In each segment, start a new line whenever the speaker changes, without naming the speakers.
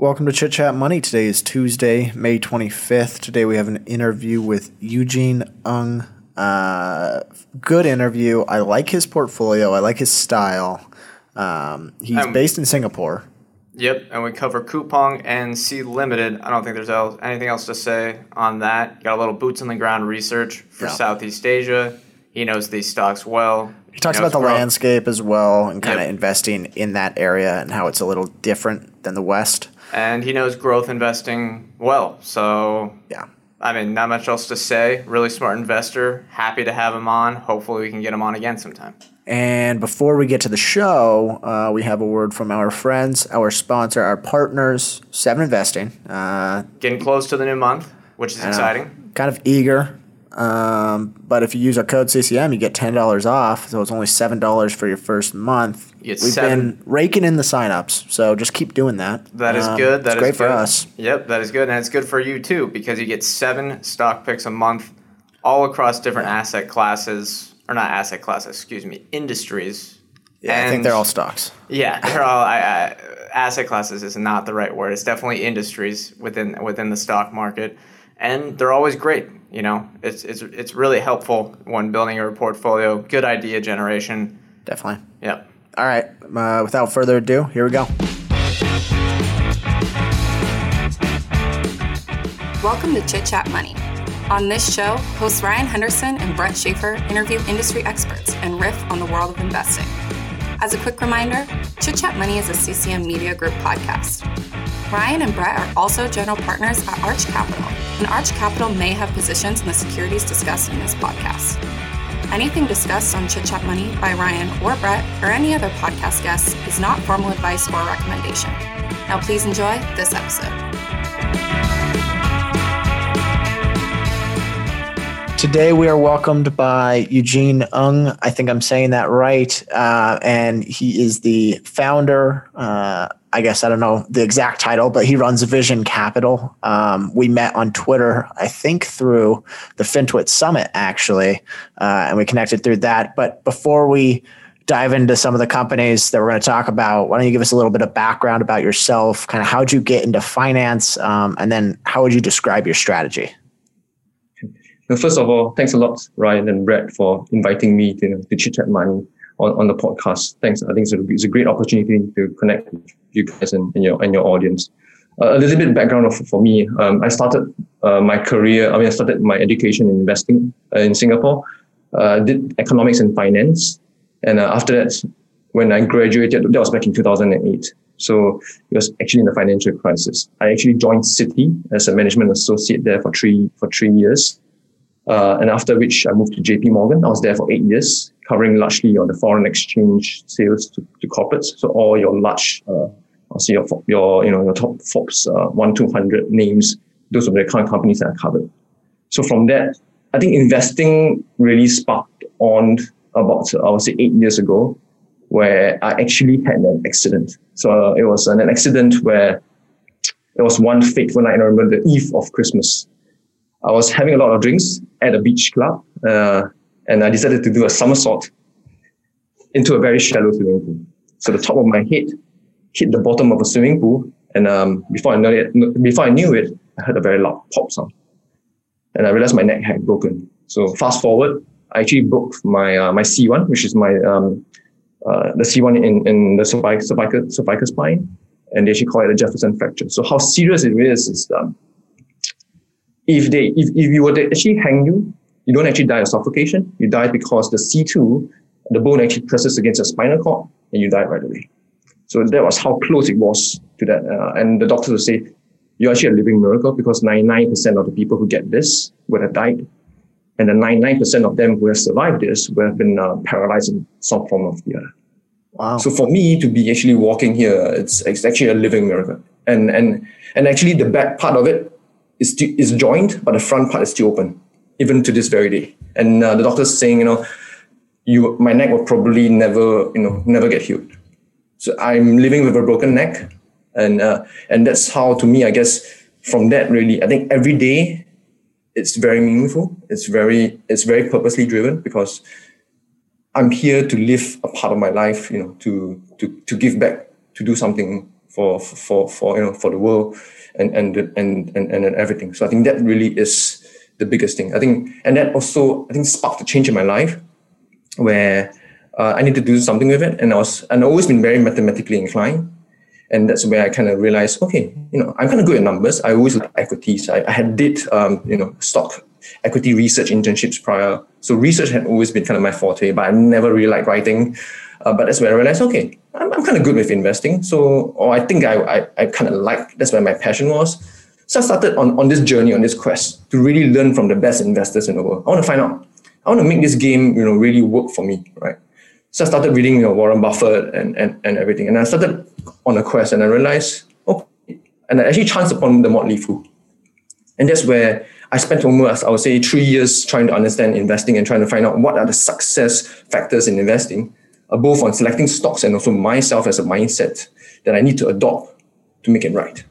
Welcome to Chit Chat Money. Today is Tuesday, May 25th. Today we have an interview with Eugene Ung. Uh, good interview. I like his portfolio, I like his style. Um, he's
Um,
based in Singapore.
Yep, and we cover Coupang and Sea Limited. I don't think there's anything else to say on that. Got a little boots on the ground research for
Yeah.
Southeast Asia. He knows these stocks well.
He talks about the
growth.
landscape as well and kind of
Yep.
investing in that area and how it's a little different than the West.
And he knows growth investing well. So
Yeah.
I mean, not much else to say. Really smart investor. Happy to have him on. Hopefully, we can get him on again sometime.
And before we get to the show, uh, we have a word from our friends, our sponsor, our partners, Seven Investing. Uh,
Getting close to the new month, which is exciting.
Kind of eager. Um, but if you use our code CCM, you get ten dollars off. So it's only seven dollars for your first month.
You
We've
seven-
been raking in the signups, so just keep doing that.
That is
Um,
good. That
it's
is
great for us.
Yep, that is good, and it's good for you too because you get seven stock picks a month, all across different asset classes, or not asset classes, excuse me, industries.
Yeah, I think they're all stocks.
Yeah, they're all. I, I, asset classes is not the right word. It's definitely industries within within the stock market, and they're always great. You know, it's it's it's really helpful when building your portfolio. Good idea generation.
Definitely.
Yeah.
All right. Uh, without further ado, here we go.
Welcome to Chit Chat Money. On this show, hosts Ryan Henderson and Brett Schaefer interview industry experts and riff on the world of investing. As a quick reminder, Chit Chat Money is a CCM Media Group podcast. Ryan and Brett are also general partners at Arch Capital, and Arch Capital may have positions in the securities discussed in this podcast. Anything discussed on Chit Chat Money by Ryan or Brett or any other podcast guests is not formal advice or recommendation. Now, please enjoy this episode.
Today we are welcomed by Eugene Ung. I think I'm saying that right. Uh, and he is the founder. Uh, I guess I don't know the exact title, but he runs Vision Capital. Um, we met on Twitter, I think through the FinTwit Summit, actually, uh, and we connected through that. But before we dive into some of the companies that we're going to talk about, why don't you give us a little bit of background about yourself? Kind of how'd you get into finance, um, and then how would you describe your strategy?
First of all, thanks a lot, Ryan and Brett, for inviting me to, to chit chat money on, on the podcast. Thanks. I think it's a, it's a great opportunity to connect with you guys and, and your and your audience. Uh, a little bit background of, for me. Um, I started uh, my career. I mean, I started my education in investing uh, in Singapore. Uh, did economics and finance, and uh, after that, when I graduated, that was back in 2008. So it was actually in the financial crisis. I actually joined Citi as a management associate there for three for three years. Uh, and after which I moved to JP Morgan. I was there for eight years, covering largely on the foreign exchange sales to, to corporates. So all your large, uh, I'll say your, your, you know, your top Forbes, uh, one, 200 names, those are the kind of companies that I covered. So from that, I think investing really sparked on about, I would say eight years ago, where I actually had an accident. So uh, it was an accident where it was one fateful night. I remember the eve of Christmas. I was having a lot of drinks at a beach club, uh, and I decided to do a somersault into a very shallow swimming pool. So the top of my head hit the bottom of a swimming pool, and um, before I knew it, before I knew it, I heard a very loud pop sound, and I realized my neck had broken. So fast forward, I actually broke my uh, my C1, which is my um, uh, the C1 in, in the cervical, cervical, cervical spine, and they actually call it a Jefferson fracture. So how serious it is is um, if they if, if you were to actually hang you, you don't actually die of suffocation. You die because the C2, the bone actually presses against your spinal cord and you die right away. So that was how close it was to that. Uh, and the doctors would say, you're actually a living miracle because 99% of the people who get this would have died. And the 99% of them who have survived this would have been uh, paralyzed in some form of the other.
Wow.
So for me to be actually walking here, it's, it's actually a living miracle. And, and, and actually the bad part of it is, is joined, but the front part is still open, even to this very day. And uh, the doctor's saying, you know, you, my neck will probably never, you know, never get healed. So I'm living with a broken neck. And, uh, and that's how, to me, I guess, from that really, I think every day it's very meaningful. It's very, it's very purposely driven because I'm here to live a part of my life, you know, to, to, to give back, to do something for for for you know for the world and and and and and everything. So I think that really is the biggest thing. I think, and that also I think sparked a change in my life where uh, I need to do something with it. And I was and I've always been very mathematically inclined. And that's where I kind of realized, okay, you know, I'm kind of good at numbers. I always like equities. I, I had did, um, you know, stock equity research internships prior. So research had always been kind of my forte, but I never really liked writing. Uh, but that's where I realized, okay, I'm, I'm kind of good with investing. So, or I think I, I, I kind of like, that's where my passion was. So I started on, on this journey, on this quest to really learn from the best investors in the world. I want to find out, I want to make this game, you know, really work for me, right? So I started reading you know, Warren Buffett and, and, and everything. And I started on a quest and I realized, oh, and I actually chanced upon the Motley Fool. And that's where I spent almost, I would say, three years trying to understand investing and trying to find out what are the success factors in investing, both on selecting stocks and also myself as a mindset that I need to adopt to make it right.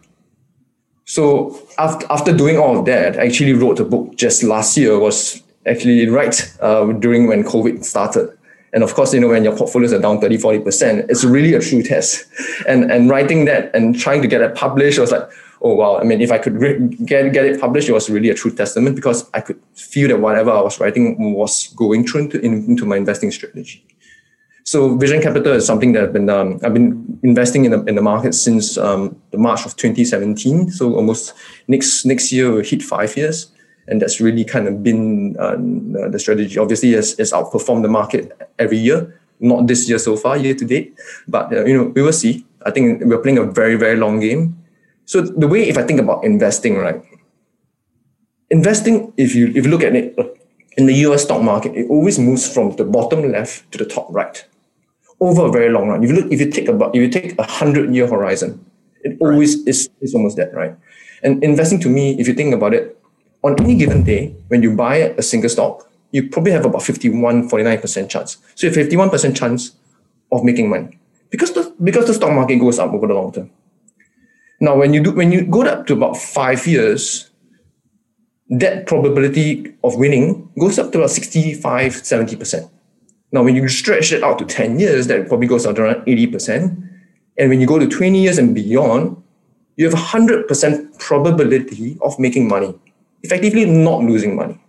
So after, after doing all of that, I actually wrote a book just last year, was actually right uh, during when COVID started. And of course, you know, when your portfolios are down 30, 40%, it's really a true test. And, and writing that and trying to get it published was like, oh, wow. I mean, if I could re- get, get it published, it was really a true testament because I could feel that whatever I was writing was going through into, into my investing strategy. So Vision Capital is something that I've been um, I've been investing in the in the market since um, the March of 2017. So almost next next year will hit five years and that's really kind of been uh, the strategy. Obviously, has, has outperformed the market every year. Not this year so far, year to date, but uh, you know we will see. I think we're playing a very very long game. So the way, if I think about investing, right? Investing, if you if you look at it in the U.S. stock market, it always moves from the bottom left to the top right over a very long run. If you look, if you take about if you take a hundred year horizon, it always right. is is almost that, right? And investing to me, if you think about it, on any given day, when you buy a single stock, you probably have about 51, 49% chance. So you have 51% chance of making money because the, because the stock market goes up over the long term. Now, when you do, when you go up to about five years, that probability of winning goes up to about 65, 70%. Now, when you stretch it out to 10 years, that probably goes up to around 80%. And when you go to 20 years and beyond, you have a 100% probability of making money effectively not losing money.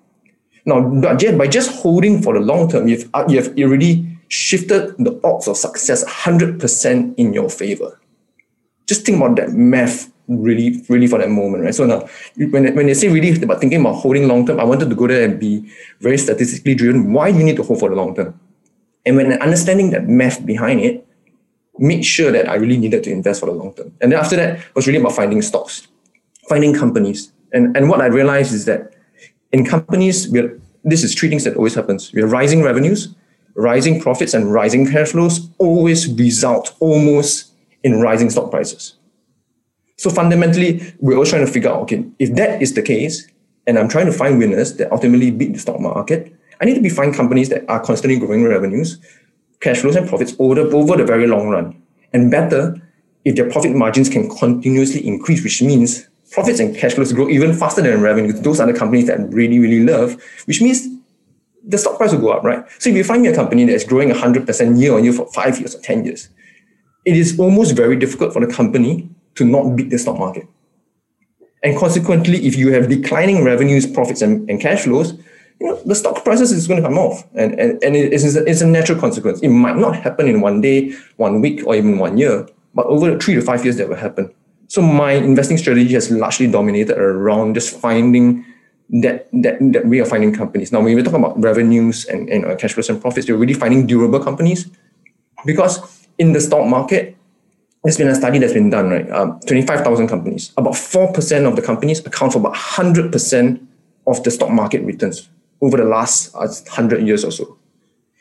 Now, by just holding for the long term, you've, uh, you've already shifted the odds of success 100% in your favor. Just think about that math really, really for that moment, right? So now, when, when they say really about thinking about holding long term, I wanted to go there and be very statistically driven. Why do you need to hold for the long term? And when understanding that math behind it, made sure that I really needed to invest for the long term. And then after that was really about finding stocks, finding companies, and, and what I realized is that in companies, we're, this is three things that always happens. We have rising revenues, rising profits, and rising cash flows always result almost in rising stock prices. So fundamentally, we're always trying to figure out, okay, if that is the case, and I'm trying to find winners that ultimately beat the stock market, I need to be find companies that are constantly growing revenues, cash flows, and profits over, over the very long run. And better, if their profit margins can continuously increase, which means profits and cash flows grow even faster than revenue. Those are the companies that I really, really love, which means the stock price will go up, right? So if you find me a company that is growing 100% year on year for five years or 10 years, it is almost very difficult for the company to not beat the stock market. And consequently, if you have declining revenues, profits, and, and cash flows, you know, the stock prices is going to come off. And, and, and it is it's a natural consequence. It might not happen in one day, one week, or even one year, but over three to five years, that will happen. So my investing strategy has largely dominated around just finding that, that, that way of finding companies. Now, when we talk about revenues and, and uh, cash flows and profits, you're really finding durable companies because in the stock market, there's been a study that's been done, right? Um, 25,000 companies. About 4% of the companies account for about 100% of the stock market returns over the last uh, 100 years or so.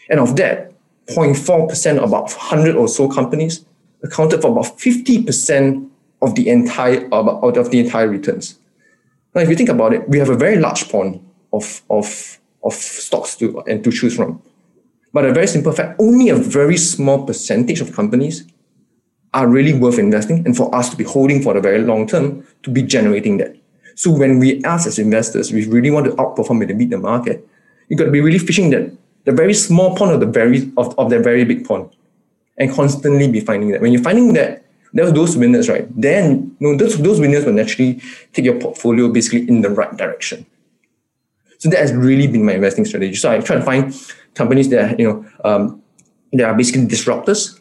And of that, 0.4%, of about 100 or so companies, accounted for about 50% of the entire out of the entire returns. Now, if you think about it, we have a very large pond of of of stocks to and to choose from. But a very simple fact: only a very small percentage of companies are really worth investing, and for us to be holding for the very long term to be generating that. So when we ask as investors, we really want to outperform and beat the market. You got to be really fishing that the very small pond of the very of, of that very big pond, and constantly be finding that. When you're finding that There's those winners, right? Then you know, those, those winners will naturally take your portfolio basically in the right direction. So that has really been my investing strategy. So I try to find companies that you know um, they are basically disruptors.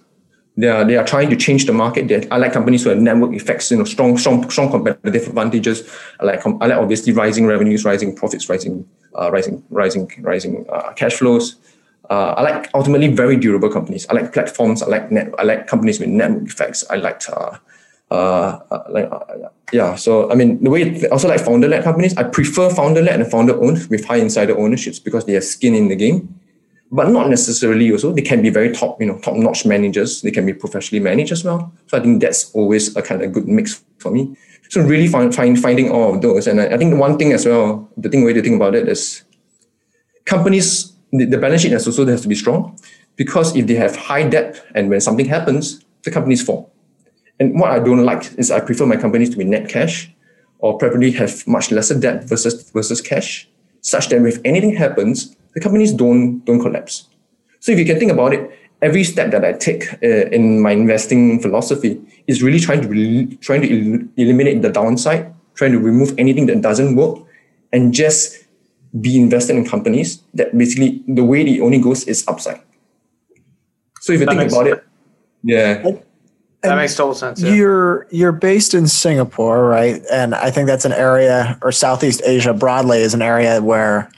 They are, they are trying to change the market. They, I like companies who have network effects, you know, strong, strong, strong competitive advantages. I like, I like obviously rising revenues, rising profits, rising, uh, rising, rising, rising uh, cash flows. Uh, I like ultimately very durable companies. I like platforms. I like net. I like companies with network effects. I like, uh, uh, uh like uh, yeah. So I mean, the way I also like founder-led companies. I prefer founder-led and founder-owned with high insider ownerships because they have skin in the game but not necessarily also. They can be very top, you know, top-notch managers. They can be professionally managed as well. So I think that's always a kind of good mix for me. So really find, find finding all of those. And I, I think one thing as well, the thing way to think about it is companies, the, the balance sheet has also has to be strong because if they have high debt and when something happens, the companies fall. And what I don't like is I prefer my companies to be net cash or preferably have much lesser debt versus versus cash, such that if anything happens, the companies don't don't collapse. So if you can think about it, every step that I take uh, in my investing philosophy is really trying to re- trying to el- eliminate the downside, trying to remove anything that doesn't work, and just be invested in companies that basically the way it only goes is upside. So if you that think about sense. it, yeah.
That makes total sense.
Yeah. You're you're based in Singapore, right? And I think that's an area, or Southeast Asia broadly, is an area where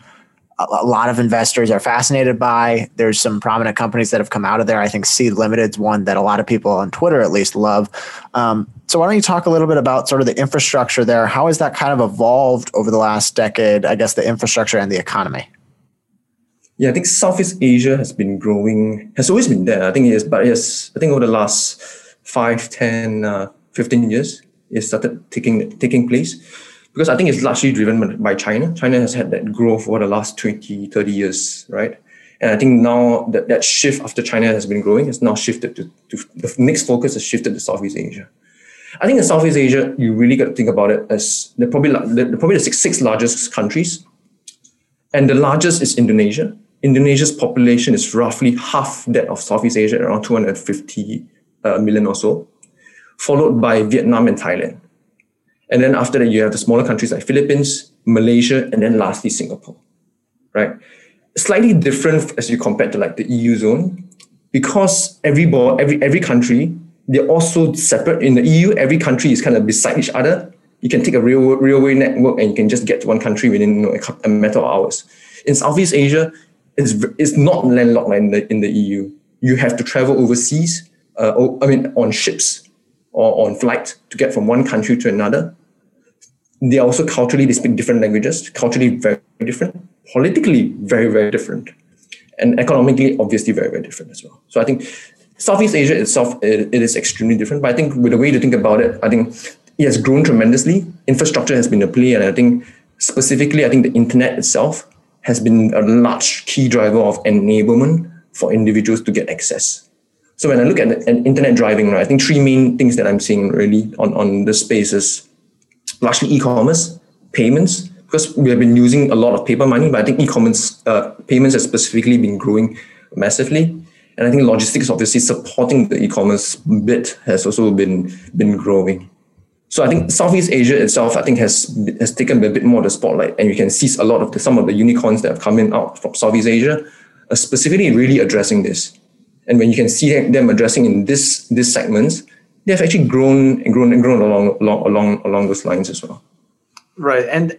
a lot of investors are fascinated by. There's some prominent companies that have come out of there. I think Sea Limited's one that a lot of people on Twitter at least love. Um, so why don't you talk a little bit about sort of the infrastructure there? How has that kind of evolved over the last decade? I guess the infrastructure and the economy.
Yeah, I think Southeast Asia has been growing, has always been there. I think it is, but yes, I think over the last 5, 10, uh, 15 years, it started taking taking place because I think it's largely driven by China. China has had that growth over the last 20, 30 years, right? And I think now that, that shift after China has been growing has now shifted to, to the next focus has shifted to Southeast Asia. I think in Southeast Asia, you really got to think about it as they're probably, they're probably the six, six largest countries. And the largest is Indonesia. Indonesia's population is roughly half that of Southeast Asia, around 250 uh, million or so, followed by Vietnam and Thailand. And then after that, you have the smaller countries like Philippines, Malaysia, and then lastly, Singapore, right? Slightly different as you compare to like the EU zone, because every every every country they're also separate. In the EU, every country is kind of beside each other. You can take a rail, railway network and you can just get to one country within you know, a matter of hours. In Southeast Asia, it's, it's not landlocked like in the, in the EU. You have to travel overseas, uh, I mean, on ships or on flight to get from one country to another they are also culturally they speak different languages culturally very different politically very very different and economically obviously very very different as well. So i think southeast asia itself it, it is extremely different but i think with the way to think about it i think it has grown tremendously. Infrastructure has been a play and i think specifically i think the internet itself has been a large key driver of enablement for individuals to get access. So when i look at the, internet driving right i think three main things that i'm seeing really on, on the space is largely e-commerce, payments, because we have been using a lot of paper money, but I think e-commerce uh, payments has specifically been growing massively. And I think logistics, obviously supporting the e-commerce bit, has also been been growing. So I think Southeast Asia itself, I think, has has taken a bit more of the spotlight, and you can see a lot of the, some of the unicorns that have come in out from Southeast Asia, specifically really addressing this. And when you can see them addressing in this this segments, they have actually grown and grown and grown along along along along those lines as well.
Right, and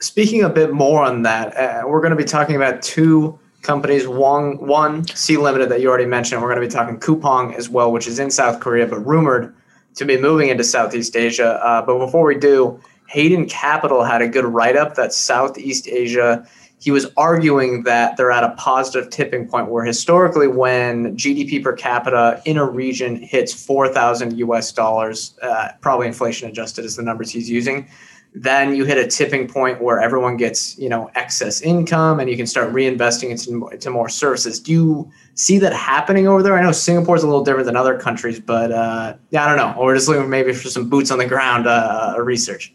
speaking a bit more on that, uh, we're going to be talking about two companies. One, one Sea Limited that you already mentioned. We're going to be talking Coupang as well, which is in South Korea, but rumored to be moving into Southeast Asia. Uh, but before we do, Hayden Capital had a good write up that Southeast Asia he was arguing that they're at a positive tipping point where historically when gdp per capita in a region hits 4000 us dollars uh, probably inflation adjusted is the numbers he's using then you hit a tipping point where everyone gets you know excess income and you can start reinvesting into, into more services. Do you see that happening over there? I know singapore is a little different than other countries but uh, yeah i don't know. Or just looking maybe for some boots on the ground uh, research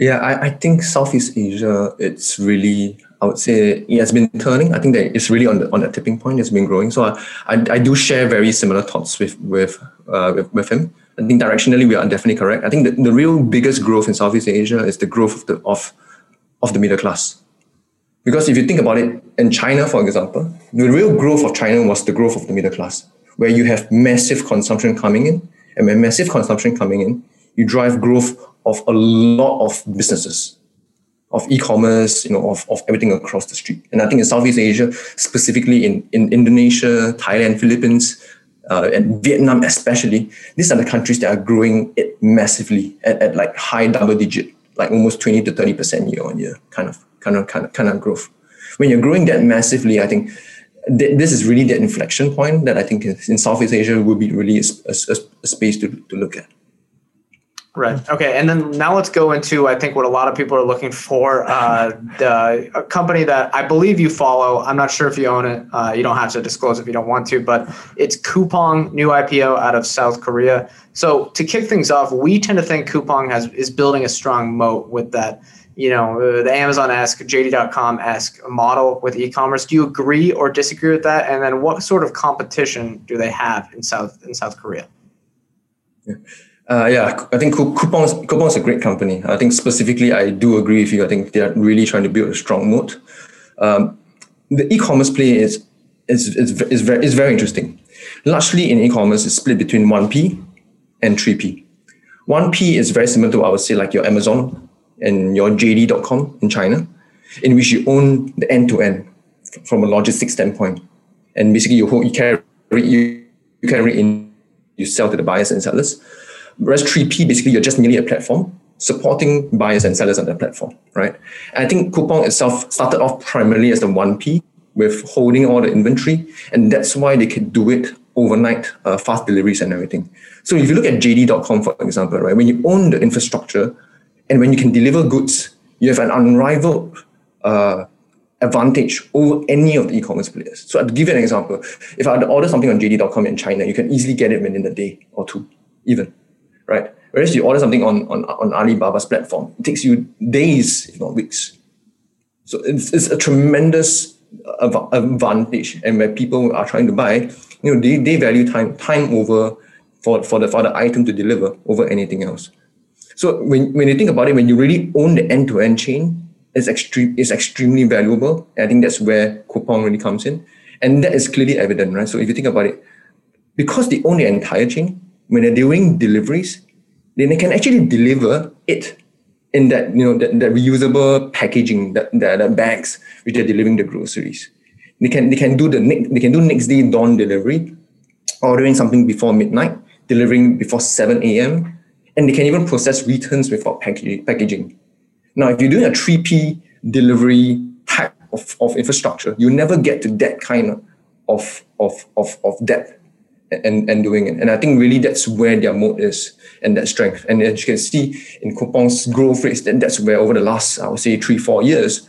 yeah, I, I think Southeast Asia, it's really, I would say it has been turning. I think that it's really on the on the tipping point. It's been growing. So I, I, I do share very similar thoughts with with, uh, with with him. I think directionally we are definitely correct. I think the, the real biggest growth in Southeast Asia is the growth of the of, of the middle class. Because if you think about it, in China, for example, the real growth of China was the growth of the middle class, where you have massive consumption coming in, and when massive consumption coming in, you drive growth of a lot of businesses, of e-commerce, you know, of, of everything across the street. And I think in Southeast Asia, specifically in, in Indonesia, Thailand, Philippines, uh, and Vietnam especially, these are the countries that are growing it massively at, at like high double digit, like almost 20 to 30% year on year kind of kind of kind of kind of growth. When you're growing that massively, I think th- this is really the inflection point that I think in Southeast Asia will be really a, a, a space to, to look at.
Right. Okay. And then now let's go into I think what a lot of people are looking for. Uh, the a company that I believe you follow. I'm not sure if you own it. Uh, you don't have to disclose if you don't want to, but it's Coupang, new IPO out of South Korea. So to kick things off, we tend to think Coupang has is building a strong moat with that. You know, uh, the Amazon-esque, JD.com-esque model with e-commerce. Do you agree or disagree with that? And then, what sort of competition do they have in South in South Korea?
Yeah. Uh, yeah, I think Coupon's Coupang's a great company. I think specifically, I do agree with you. I think they're really trying to build a strong moat. Um, the e-commerce play is, is, is, is, very, is very interesting. Largely in e-commerce, it's split between 1P and 3P. 1P is very similar to, I would say, like your Amazon and your JD.com in China, in which you own the end-to-end from a logistics standpoint. And basically, you, hold, you carry, you, you carry in, you sell to the buyers and sellers Whereas 3P, basically, you're just merely a platform supporting buyers and sellers on that platform, right? And I think Coupang itself started off primarily as the 1P with holding all the inventory, and that's why they can do it overnight, uh, fast deliveries and everything. So if you look at JD.com, for example, right, when you own the infrastructure and when you can deliver goods, you have an unrivaled uh, advantage over any of the e-commerce players. So to give you an example, if I order something on JD.com in China, you can easily get it within a day or two, even right? Whereas you order something on, on, on Alibaba's platform, it takes you days, if not weeks. So it's, it's a tremendous advantage. And when people are trying to buy, you know, they, they value time, time over for, for, the, for the item to deliver over anything else. So when, when you think about it, when you really own the end-to-end chain, it's, extreme, it's extremely valuable. And I think that's where Coupang really comes in. And that is clearly evident, right? So if you think about it, because they own the entire chain, when they're doing deliveries, then they can actually deliver it in that you know that, that reusable packaging that, that, that bags which they're delivering the groceries. They can they can do the they can do next day dawn delivery, ordering something before midnight, delivering before 7 a.m. And they can even process returns without packaging. Now, if you're doing a 3P delivery type of, of infrastructure, you never get to that kind of, of, of, of depth and, and doing it. And I think really that's where their moat is and that strength. And as you can see in Coupang's growth rates, then that's where over the last, I would say, three, four years,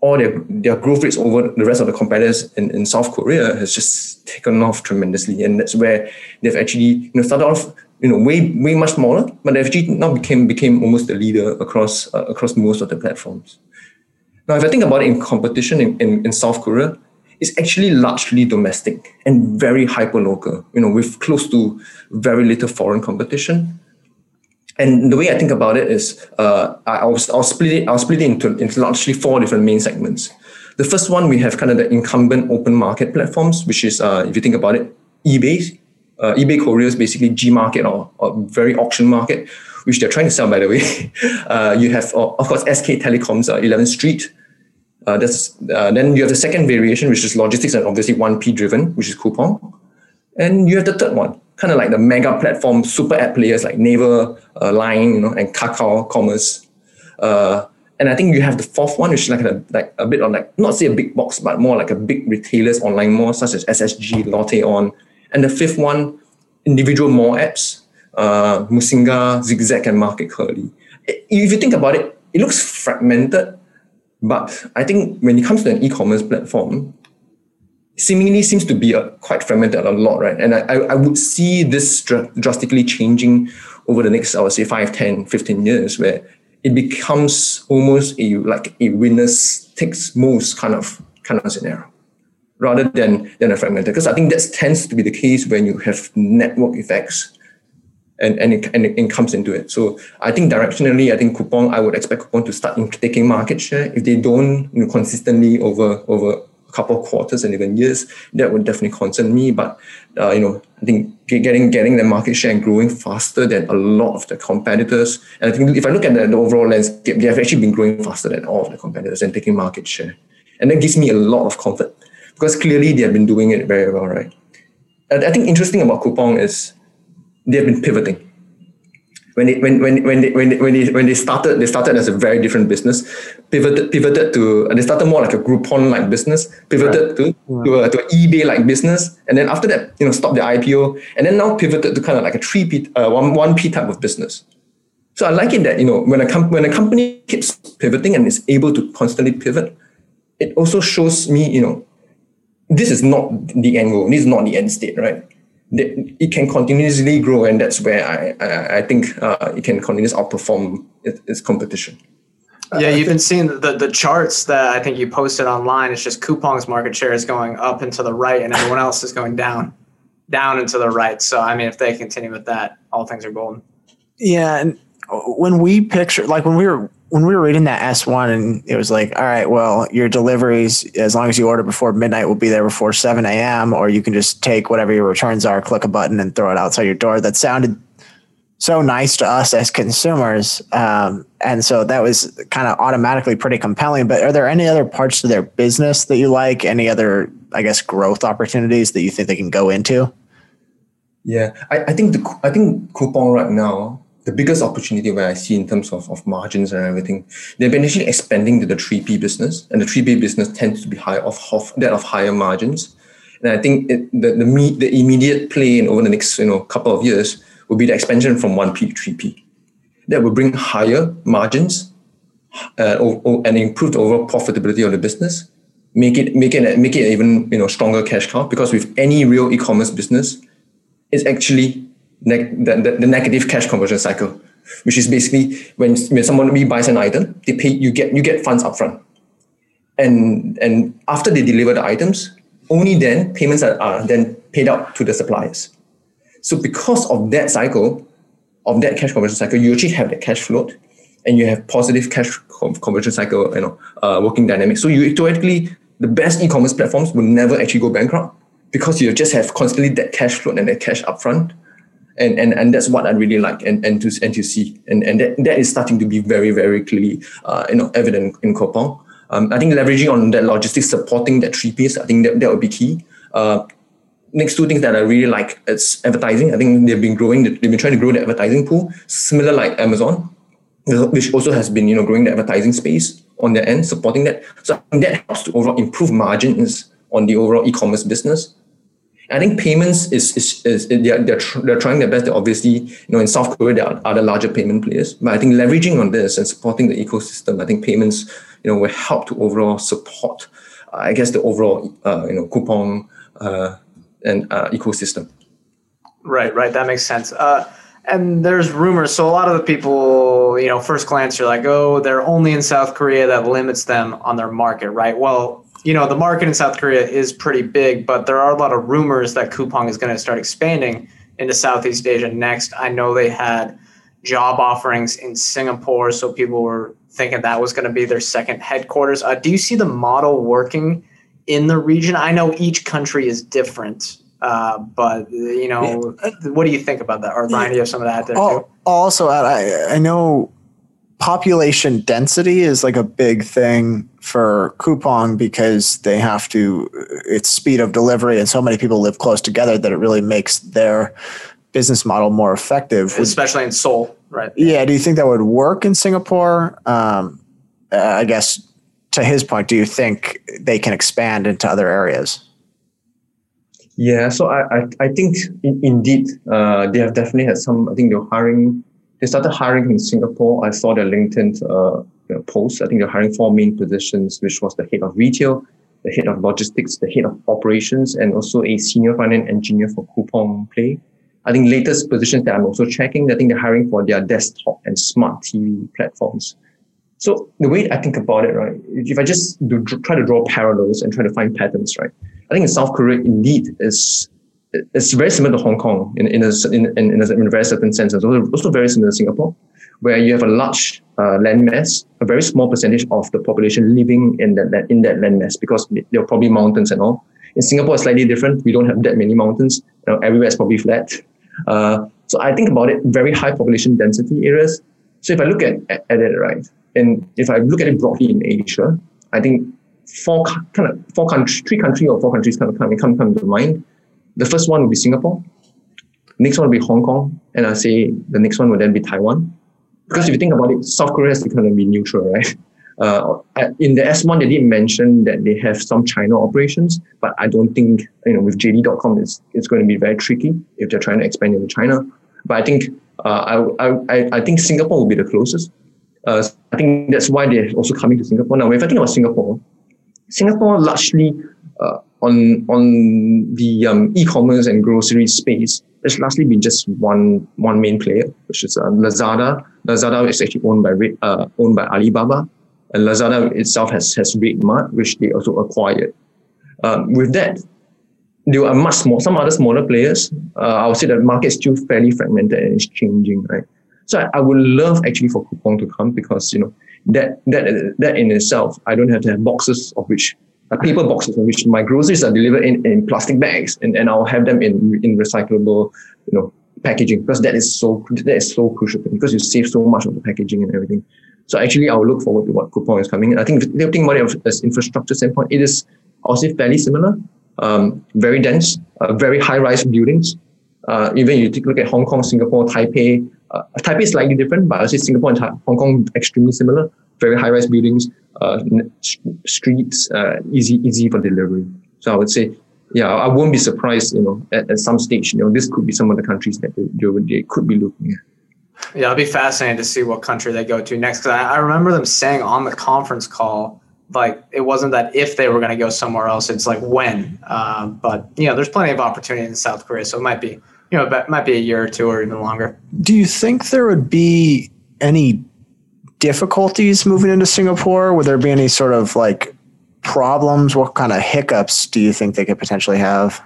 all their, their growth rates over the rest of the competitors in, in South Korea has just taken off tremendously. And that's where they've actually, you know, started off, you know, way, way much smaller, but they've actually now became, became almost the leader across, uh, across most of the platforms. Now, if I think about it in competition in, in, in South Korea, is actually largely domestic and very hyper local, you know, with close to very little foreign competition. And the way I think about it is, uh, I'll, I'll split it. I'll split it into, into largely four different main segments. The first one we have kind of the incumbent open market platforms, which is uh, if you think about it, eBay. Uh, eBay Korea is basically Gmarket or, or very auction market, which they're trying to sell. By the way, uh, you have of course SK Telecom's 11th uh, Street, uh, that's uh, then you have the second variation, which is logistics and obviously 1P driven, which is Coupang. And you have the third one, kind of like the mega platform super app players like Naver, uh, Line, you know, and Kakao Commerce. Uh, and I think you have the fourth one, which is like a, like a bit of like, not say a big box, but more like a big retailers online mall, such as SSG, Lotte On. And the fifth one, individual mall apps, uh, Musinsa, Zigzag, and Market Kurly. If you think about it, it looks fragmented, but I think when it comes to an e-commerce platform, seemingly seems to be a, quite fragmented a lot, right? And I, I would see this dr- drastically changing over the next, I would say, 5, 10, 15 years, where it becomes almost a like a winners takes most kind of kind of scenario rather than than a fragmented. Because I think that tends to be the case when you have network effects and, and, it, and it comes into it. So I think directionally, I think Coupang, I would expect Coupang to start taking market share. If they don't you know, consistently over over a couple of quarters and even years, that would definitely concern me. But uh, you know, I think getting getting the market share and growing faster than a lot of the competitors. And I think if I look at the, the overall landscape, they have actually been growing faster than all of the competitors and taking market share. And that gives me a lot of comfort because clearly they have been doing it very well, right? I think interesting about Coupang is they have been pivoting. When they, when, when, when, they, when, they, when, they, when they started, they started as a very different business, pivoted, pivoted to, they started more like a Groupon like business, pivoted right. to, to, a, to an eBay like business. And then after that, you know, stopped the IPO and then now pivoted to kind of like a 3P, uh, 1, 1P type of business. So I like it that, you know, when a, com- when a company keeps pivoting and is able to constantly pivot, it also shows me, you know, this is not the end goal. This is not the end state, right? It can continuously grow, and that's where I I, I think uh, it can continuously outperform its, its competition.
Yeah, you've been seeing the, the charts that I think you posted online. It's just Coupang's market share is going up and to the right, and everyone else is going down, down and to the right. So, I mean, if they continue with that, all things are golden.
Yeah, and when we picture, like when we were when we were reading that S1 and it was like, all right, well, your deliveries, as long as you order before midnight, will be there before 7 a.m., or you can just take whatever your returns are, click a button, and throw it outside your door. That sounded so nice to us as consumers. Um, and so that was kind of automatically pretty compelling. But are there any other parts to their business that you like? Any other, I guess, growth opportunities that you think they can go into?
Yeah, I, I think the I think Coupang right now the biggest opportunity where I see in terms of, of margins and everything, they've been actually expanding to the 3P business, and the 3P business tends to be higher of, of that of higher margins. And I think it, the the, me, the immediate play in over the next you know couple of years will be the expansion from 1P to 3P. That will bring higher margins uh, and improve the overall profitability of the business. Make it make it make it even you know stronger cash cow because with any real e-commerce business, it's actually neg- the, the, the negative cash conversion cycle, which is basically when, when someone buys an item, they pay you get you get funds upfront. And and after they deliver the items, only then payments are, are then paid out to the suppliers. So because of that cycle, of that cash conversion cycle, you actually have that cash float and you have positive cash conversion cycle, you know, uh, working dynamics. So you theoretically, the best e-commerce platforms will never actually go bankrupt because you just have constantly that cash flow and that cash upfront and and and that's what I really like and and to and to see and and that, that is starting to be very very clearly uh, you know evident in Coupang. Um, I think leveraging on that logistics supporting that three piece, I think that, that would be key. Uh, next two things that I really like is advertising. I think they've been growing, they've been trying to grow the advertising pool, similar like Amazon, which also has been you know growing the advertising space on their end, supporting that. So that helps to overall improve margins on the overall e-commerce business. I think payments is, is, is they're, they're, tr- they're trying their best. Obviously, you know, in South Korea, there are other larger payment players. But I think leveraging on this and supporting the ecosystem, I think payments, you know, will help to overall support, I guess, the overall, uh, you know, Coupang uh, and uh, ecosystem.
Right, right. That makes sense. Uh, and there's rumors. So a lot of the people, you know, first glance, you're like, oh, they're only in South Korea. That limits them on their market, right? Well, you know, the market in South Korea is pretty big, but there are a lot of rumors that Coupang is going to start expanding into Southeast Asia next. I know they had job offerings in Singapore, so people were thinking that was going to be their second headquarters. Uh, do you see the model working in the region? I know each country is different, uh, but you know, what do you think about that? Or Ryan, do you have some of that there too?
Also, I I know population density is like a big thing for Coupang because they have to it's speed of delivery and so many people live close together that it really makes their business model more effective.
Especially in seoul right?
Yeah do you think that would work in singapore? Um, i guess to his point do you think they can expand into other areas?
Yeah so i i, I think in, indeed uh, they have definitely had some i think they're hiring they started hiring in Singapore. I saw their LinkedIn uh, post. I think they're hiring four main positions, which was the head of retail, the head of logistics, the head of operations, and also a senior finance engineer for Coupang Play. I think latest positions that I'm also checking, I think they're hiring for their desktop and smart TV platforms. So the way I think about it, right, if I just do, try to draw parallels and try to find patterns, right, I think in South Korea indeed is it's very similar to Hong Kong in, in, a, in, in, a, in a very certain sense. It's also, also very similar to Singapore, where you have a large uh, landmass, a very small percentage of the population living in that, in that landmass because there are probably mountains and all. In Singapore, it's slightly different. We don't have that many mountains. You know, everywhere is probably flat. Uh, so I think about it, very high population density areas. So if I look at, at, it, right, and if I look at it broadly in Asia, I think four kind of four countries, three countries or four countries kind of come, come, come to mind. The first one would be Singapore. Next one would be Hong Kong, and I say the next one would then be Taiwan. Because if you think about it, South Korea is kind of be neutral, right? Uh, in the S1, they did mention that they have some China operations, but I don't think, you know, with JD.com, it's, it's going to be very tricky if they're trying to expand into China. But I think, uh, I, I, I think Singapore will be the closest. Uh, I think that's why they're also coming to Singapore. Now, if I think about Singapore, Singapore largely uh, on on the um, e-commerce and grocery space, there's largely been just one one main player, which is uh, Lazada. Lazada is actually owned by uh, owned by Alibaba, and Lazada itself has has RedMart, which they also acquired. Um, with that, there are much more some other smaller players. Uh, I would say the market is still fairly fragmented and it's changing, right? So I, I would love actually for Coupang to come because you know that that that in itself, I don't have to have boxes of which paper boxes in which my groceries are delivered in, in plastic bags and, and I'll have them in in recyclable, you know, packaging because that is so that is so crucial because you save so much of the packaging and everything. So actually, I will look forward to what Coupang is coming. I think the thing about it as infrastructure standpoint, it is also fairly similar. Um, very dense, uh, very high-rise buildings. Uh, even you take a look at Hong Kong, Singapore, Taipei, uh, Taipei is slightly different, but I say Singapore and Hong Kong extremely similar. Very high rise buildings, uh, streets, uh, easy easy for delivery. So I would say, yeah, I won't be surprised. You know, at, at some stage, you know, this could be some of the countries that they, they, they could be looking at.
Yeah, it'll be fascinating to see what country they go to next. Because I, I remember them saying on the conference call, like it wasn't that if they were going to go somewhere else, it's like when. Uh, but you know, there's plenty of opportunity in South Korea, so it might be you know, it might be a year or two or even longer.
Do you think there would be any difficulties moving into Singapore? Would there be any sort of like problems? What kind of hiccups do you think they could potentially have?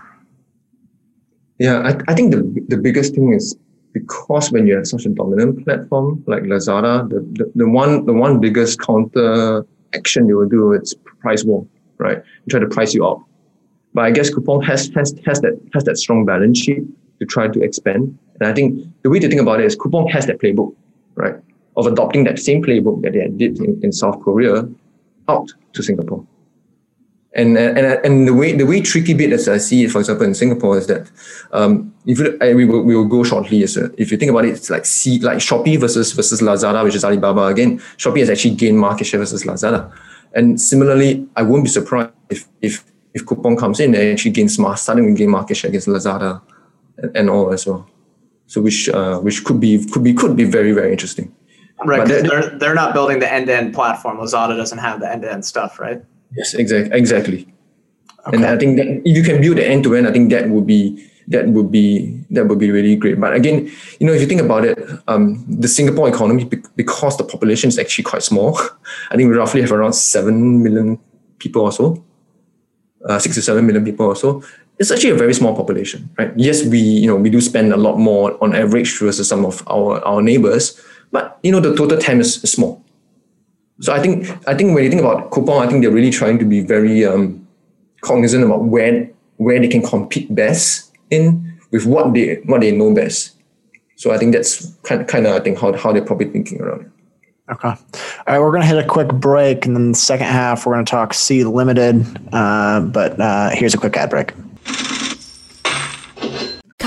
Yeah, I, I think the the biggest thing is because when you have such a dominant platform like Lazada, the, the, the one the one biggest counter action you will do is price war, right? You try to price you up. But I guess Coupang has has has that has that strong balance sheet to try to expand. And I think the way to think about it is Coupang has that playbook, right, of adopting that same playbook that they did in, in South Korea out to Singapore. And, and and the way the way tricky bit as I see it, for example, in Singapore is that um, if you, we will we will go shortly. As a, if you think about it, it's like see like Shopee versus versus Lazada, which is Alibaba. Again, Shopee has actually gained market share versus Lazada. And similarly, I won't be surprised if if if Coupang comes in and actually gains starting to gain market share against Lazada and all as well. So which uh, which could be could be could be very very interesting.
Right, they're, they're they're not building the end to end platform. Lazada doesn't have the end to end stuff, right?
Yes, exactly, exactly. Okay. And I think that if you can build the end to end, I think that would be that would be that would be really great. But again, you know, if you think about it, um, the Singapore economy because the population is actually quite small. I think we roughly have around seven million people or so, uh, six to seven million people or so it's actually a very small population, right? Yes, we you know we do spend a lot more on average versus some of our our neighbors, but you know the total time is, small. So I think I think when you think about Coupang, I think they're really trying to be very um, cognizant about where where they can compete best in with what they what they know best. So I think that's kind of, kind of I think how how they're probably thinking around it.
Okay. All right, we're going to hit a quick break, and then the second half we're going to talk Sea Limited. Uh, but uh, here's a quick ad break.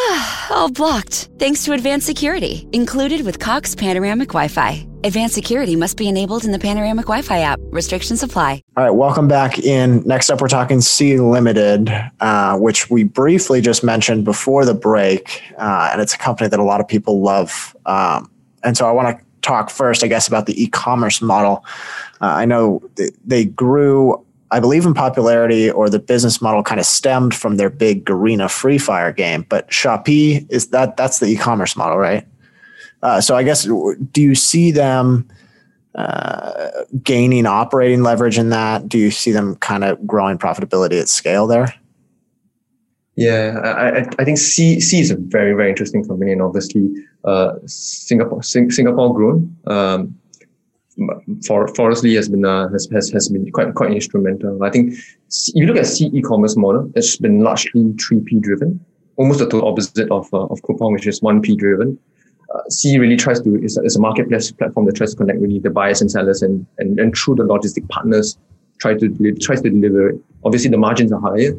all blocked thanks to advanced security included with Cox Panoramic Wi Fi. Advanced security must be enabled in the Panoramic Wi Fi app. Restrictions apply.
All right, welcome back in. Next up, we're talking Sea Limited, uh, which we briefly just mentioned before the break. Uh, and it's a company that a lot of people love. Um, and so I want to talk first, I guess, about the e-commerce model. Uh, I know they grew, I believe, in popularity, or the business model kind of stemmed from their big Garena Free Fire game. But Shopee is that that's the e-commerce model, right? Uh, so I guess, do you see them uh, gaining operating leverage in that? Do you see them kind of growing profitability at scale there?
Yeah, I, I think Sea, Sea is a very very interesting company, and obviously uh, Singapore Sing, Singapore grown. Um, for Forrest Li has been uh, has, has has been quite quite instrumental. I think if you look at Sea e-commerce model, it's been largely three P driven, almost the total opposite of uh, of Coupang, which is one P driven. Uh, Sea really tries to is a, is a marketplace platform that tries to connect really the buyers and sellers and and, and through the logistic partners try to tries to deliver it. Obviously, the margins are higher,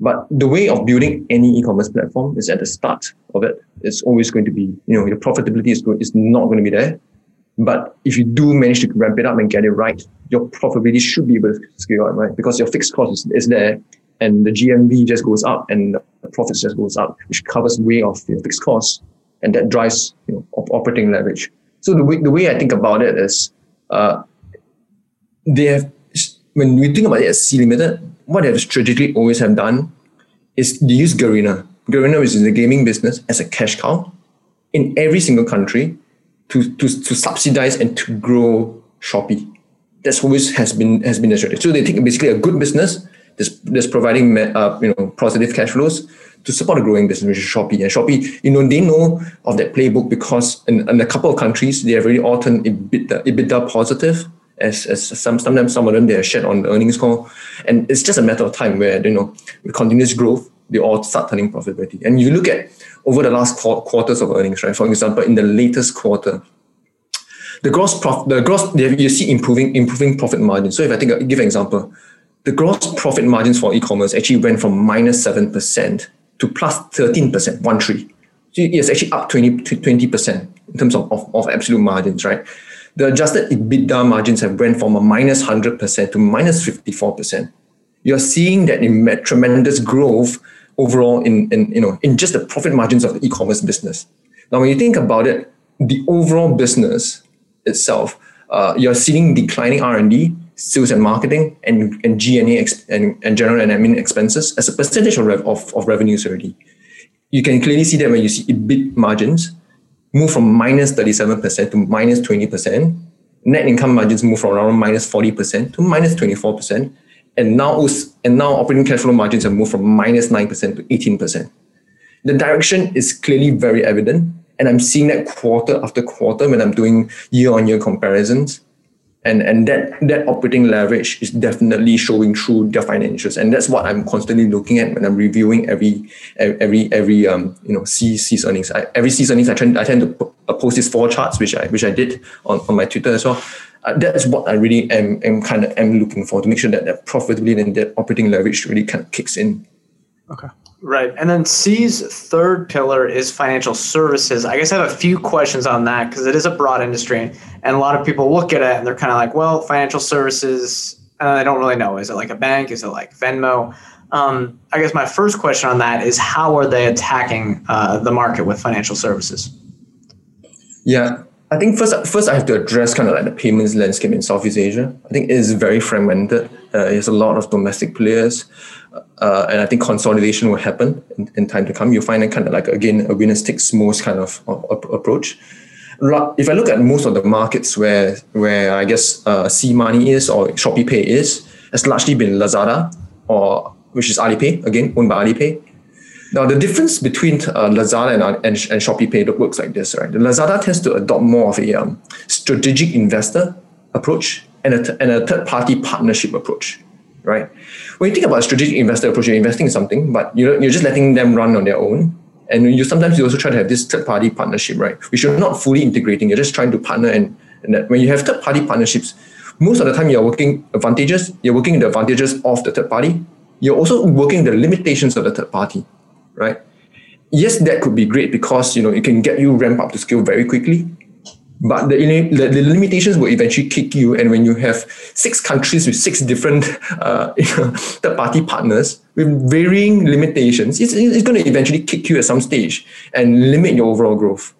but the way of building any e-commerce platform is at the start of it. It's always going to be, you know, your profitability is, going, is not going to be there. But if you do manage to ramp it up and get it right, your profitability should be able to scale up, right? Because your fixed cost is, is there and the GMV just goes up and the profits just goes up, which covers way of your fixed costs. And that drives, you know, op- operating leverage. So the way, the way I think about it is, uh, they have, when we think about it as Sea Limited, what they have strategically always have done is they use Garena. Garena is in the gaming business as a cash cow in every single country to, to, to subsidize and to grow Shopee. That's always has been has been the strategy. So they take basically a good business that's, that's providing uh, you know positive cash flows to support a growing business, which is Shopee. And Shopee, you know, they know of that playbook because in, in a couple of countries they have already all turned EBITDA, EBITDA positive as, as some sometimes some of them they are shared on the earnings call. And it's just a matter of time where, you know, with continuous growth, they all start turning profitability. And you look at over the last quarters of earnings, right? For example, in the latest quarter, the gross profit, the gross, you see improving improving profit margin. So if I give an example, the gross profit margins for e-commerce actually went from minus seven percent to plus thirteen percent, one three. So it's actually up 20 percent in terms of, of, of absolute margins, right? the adjusted EBITDA margins have went from a minus 100% to minus 54%. You're seeing that in tremendous growth overall in, in, you know, in just the profit margins of the e-commerce business. Now, when you think about it, the overall business itself, uh, you're seeing declining R&D, sales and marketing, and, and G&A and, and general and admin expenses as a percentage of, rev- of, of revenues already. You can clearly see that when you see EBIT margins, move from minus 37% to minus 20%. Net income margins move from around minus 40% to minus 24%. And now, and now operating cash flow margins have moved from minus 9% to 18%. The direction is clearly very evident. And I'm seeing that quarter after quarter when I'm doing year on year comparisons and and that that operating leverage is definitely showing through their financials and that's what i'm constantly looking at when i'm reviewing every every every um you know Sea's earnings I, every Sea's earnings i tend i tend to uh, post these four charts which i which i did on, on my twitter as well uh, that's what i really am, am kind of am looking for to make sure that that profitability and that operating leverage really kind of kicks in
okay
Right. And then Sea's third pillar is financial services. I guess I have a few questions on that because it is a broad industry. And a lot of people look at it and they're kind of like, well, financial services, and I don't really know. Is it like a bank? Is it like Venmo? Um, I guess my first question on that is how are they attacking uh, the market with financial services?
Yeah, I think first, first I have to address kind of like the payments landscape in Southeast Asia. I think it is very fragmented. Uh, there's a lot of domestic players uh, and I think consolidation will happen in, in, time to come. You'll find it kind of like again a winner takes most kind of, approach. If I look at most of the markets where where I guess uh, Sea Money is or Shopee Pay is, it's largely been Lazada or which is Alipay again owned by Alipay. Now the difference between uh, Lazada and, and, and Shopee Pay works like this, right? The Lazada tends to adopt more of a um, strategic investor approach and a, and a third party partnership approach right? When you think about a strategic investor approach, you're investing in something, but you're, you're just letting them run on their own. And you sometimes you also try to have this third party partnership, right? Which you're not fully integrating. You're just trying to partner, and, and when you have third party partnerships, most of the time you're working advantages. You're working the advantages of the third party. You're also working the limitations of the third party, right? Yes, that could be great because you know it can get you ramp up to scale very quickly but the, the, the, limitations will eventually kick you. And when you have six countries with six different uh, third party partners with varying limitations, it's, it's going to eventually kick you at some stage and limit your overall growth.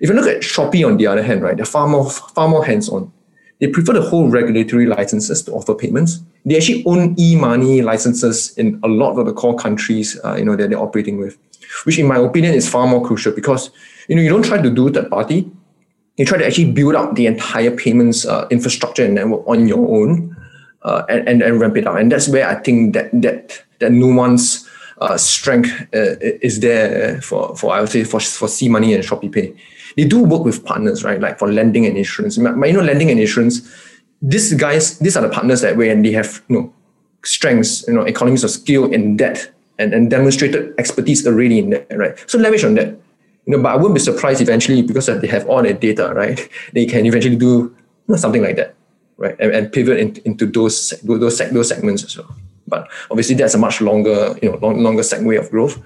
If you look at Shopee on the other hand, right, they're far more far more hands-on. They prefer the whole regulatory licenses to offer payments. They actually own e-money licenses in a lot of the core countries, uh, you know, that they're operating with, which in my opinion is far more crucial because, you know, you don't try to do third party. You try to actually build up the entire payments uh, infrastructure and network on your own uh, and, and, and ramp it up. And that's where I think that, that, that nuance uh, strength uh, is there for, for, I would say, for, for Sea Money and Shopee Pay they do work with partners, right? Like for lending and insurance. You know, lending and insurance, these guys, these are the partners that when they have you know strengths, you know, economies of skill in that and, and demonstrated expertise already in that, right? So leverage on that. You know, but I wouldn't be surprised eventually because they have all their data, right? They can eventually do you know, something like that, right? And, and pivot in, into those those those segments as well. But obviously, that's a much longer, you know, long, longer segue of growth.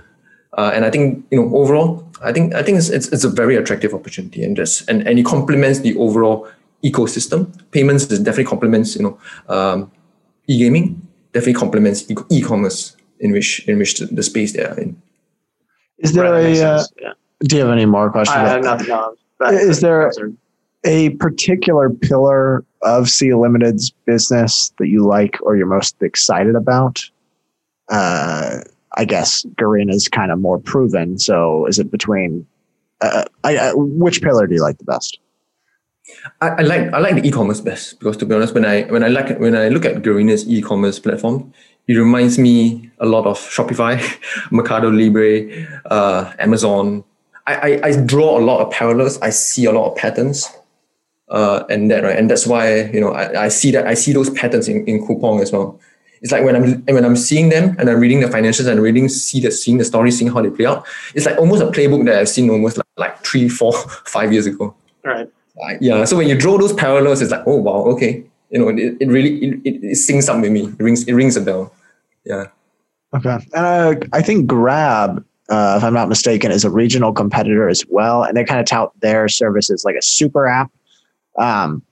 Uh, and I think you know overall, I think I think it's, it's, it's a very attractive opportunity, and just and, and it complements the overall ecosystem. Payments definitely complements you know um, e-gaming, definitely complements e- commerce in which in which the, the space they are in.
Is there right, a? Uh, yeah. Do you have any more questions? I
have nothing. No,
is there a particular pillar of Sea Limited's business that you like or you're most excited about? Uh, I guess Garena's kind of more proven. So is it between? Uh, I, I, which pillar do you like the best?
I, I, like I like the e-commerce best because to be honest, when I when I like when I look at Garena's e-commerce platform, it reminds me a lot of Shopify, Mercado Libre, uh, Amazon. I, I, I draw a lot of parallels. I see a lot of patterns, uh, and that right, and that's why you know I, I see that I see those patterns in, in Coupang as well it's like when I'm when I'm seeing them and I'm reading the financials and reading see the seeing the story, seeing how they play out. It's like almost a playbook that I've seen almost like, like three, four, five years ago.
Right.
Yeah. So when you draw those parallels, it's like, oh wow, okay. You know, it, it really it, it, it syncs up with me. It rings it rings a bell. Yeah.
Okay. And uh, I think Grab, uh, if I'm not mistaken, is a regional competitor as well, and they kind of tout their services like a super app. Um,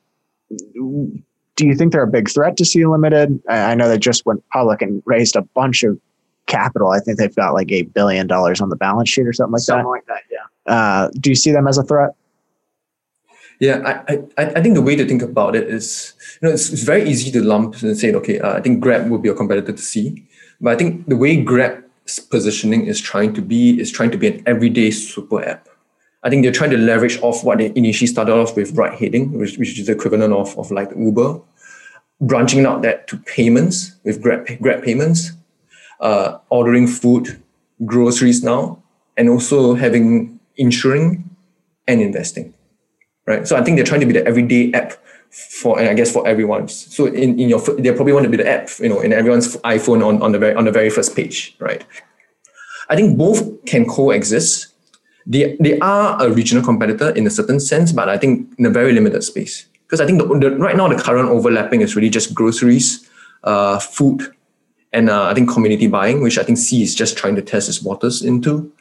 do you think they're a big threat to Sea Limited? I, I know they just went public and raised a bunch of capital. I think they've got like eight billion dollars on the balance sheet or something like
something
that.
Something like that,
yeah. Uh, do you see them as a threat?
Yeah, I, I, I think the way to think about it is, you know, it's, it's very easy to lump and say, okay, uh, I think Grab will be a competitor to Sea. But I think the way Grab's positioning is trying to be is trying to be an everyday super app. I think they're trying to leverage off what they initially started off with ride hailing, which, which is the equivalent of, of like Uber, branching out that to payments with Grab, Grab payments, uh, ordering food, groceries now, and also having insuring and investing, right? So I think they're trying to be the everyday app for, and I guess for everyone. So in, in your, they probably want to be the app, you know, in everyone's iPhone on, on the very, on the very first page, right? I think both can coexist they, they are a regional competitor in a certain sense, but I think in a very limited space. Because I think the, the, right now the current overlapping is really just groceries, uh, food, and uh, I think community buying, which I think Sea is just trying to test its waters into.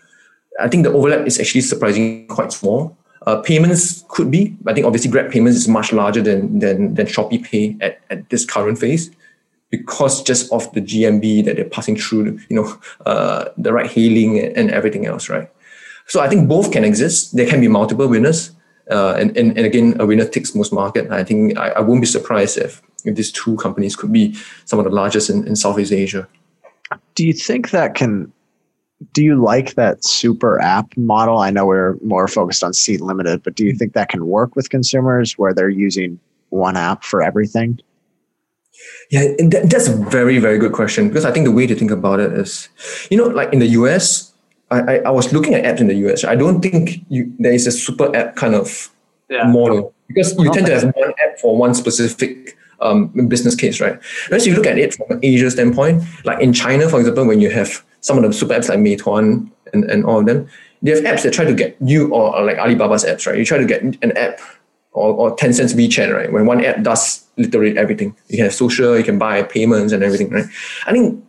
I think the overlap is actually surprisingly quite small. Uh, payments could be, I think obviously Grab payments is much larger than than than Shopee Pay at, at this current phase because just of the GMV that they're passing through, you know, uh, the ride hailing and everything else, right? So I think both can exist. There can be multiple winners. Uh, and, and, and again, a winner takes most market. I think I, I won't be surprised if, if these two companies could be some of the largest in, in Southeast Asia.
Do you think that can do you like that super app model? I know we're more focused on Sea Limited, but do you think that can work with consumers where they're using one app for everything?
Yeah, that's a very, very good question because I think the way to think about it is, you know, like in the US, I, I was looking at apps in the US. I don't think you, there is a super app kind of yeah. model because you tend to have one app for one specific um, business case, right? Whereas you look at it from an Asia standpoint, like in China, for example, when you have some of the super apps like Meituan and, and all of them, they have apps that try to get you or, like Alibaba's apps, right? You try to get an app or, or Tencent's WeChat, right? When one app does literally everything. You can have social, you can buy payments and everything, right? I think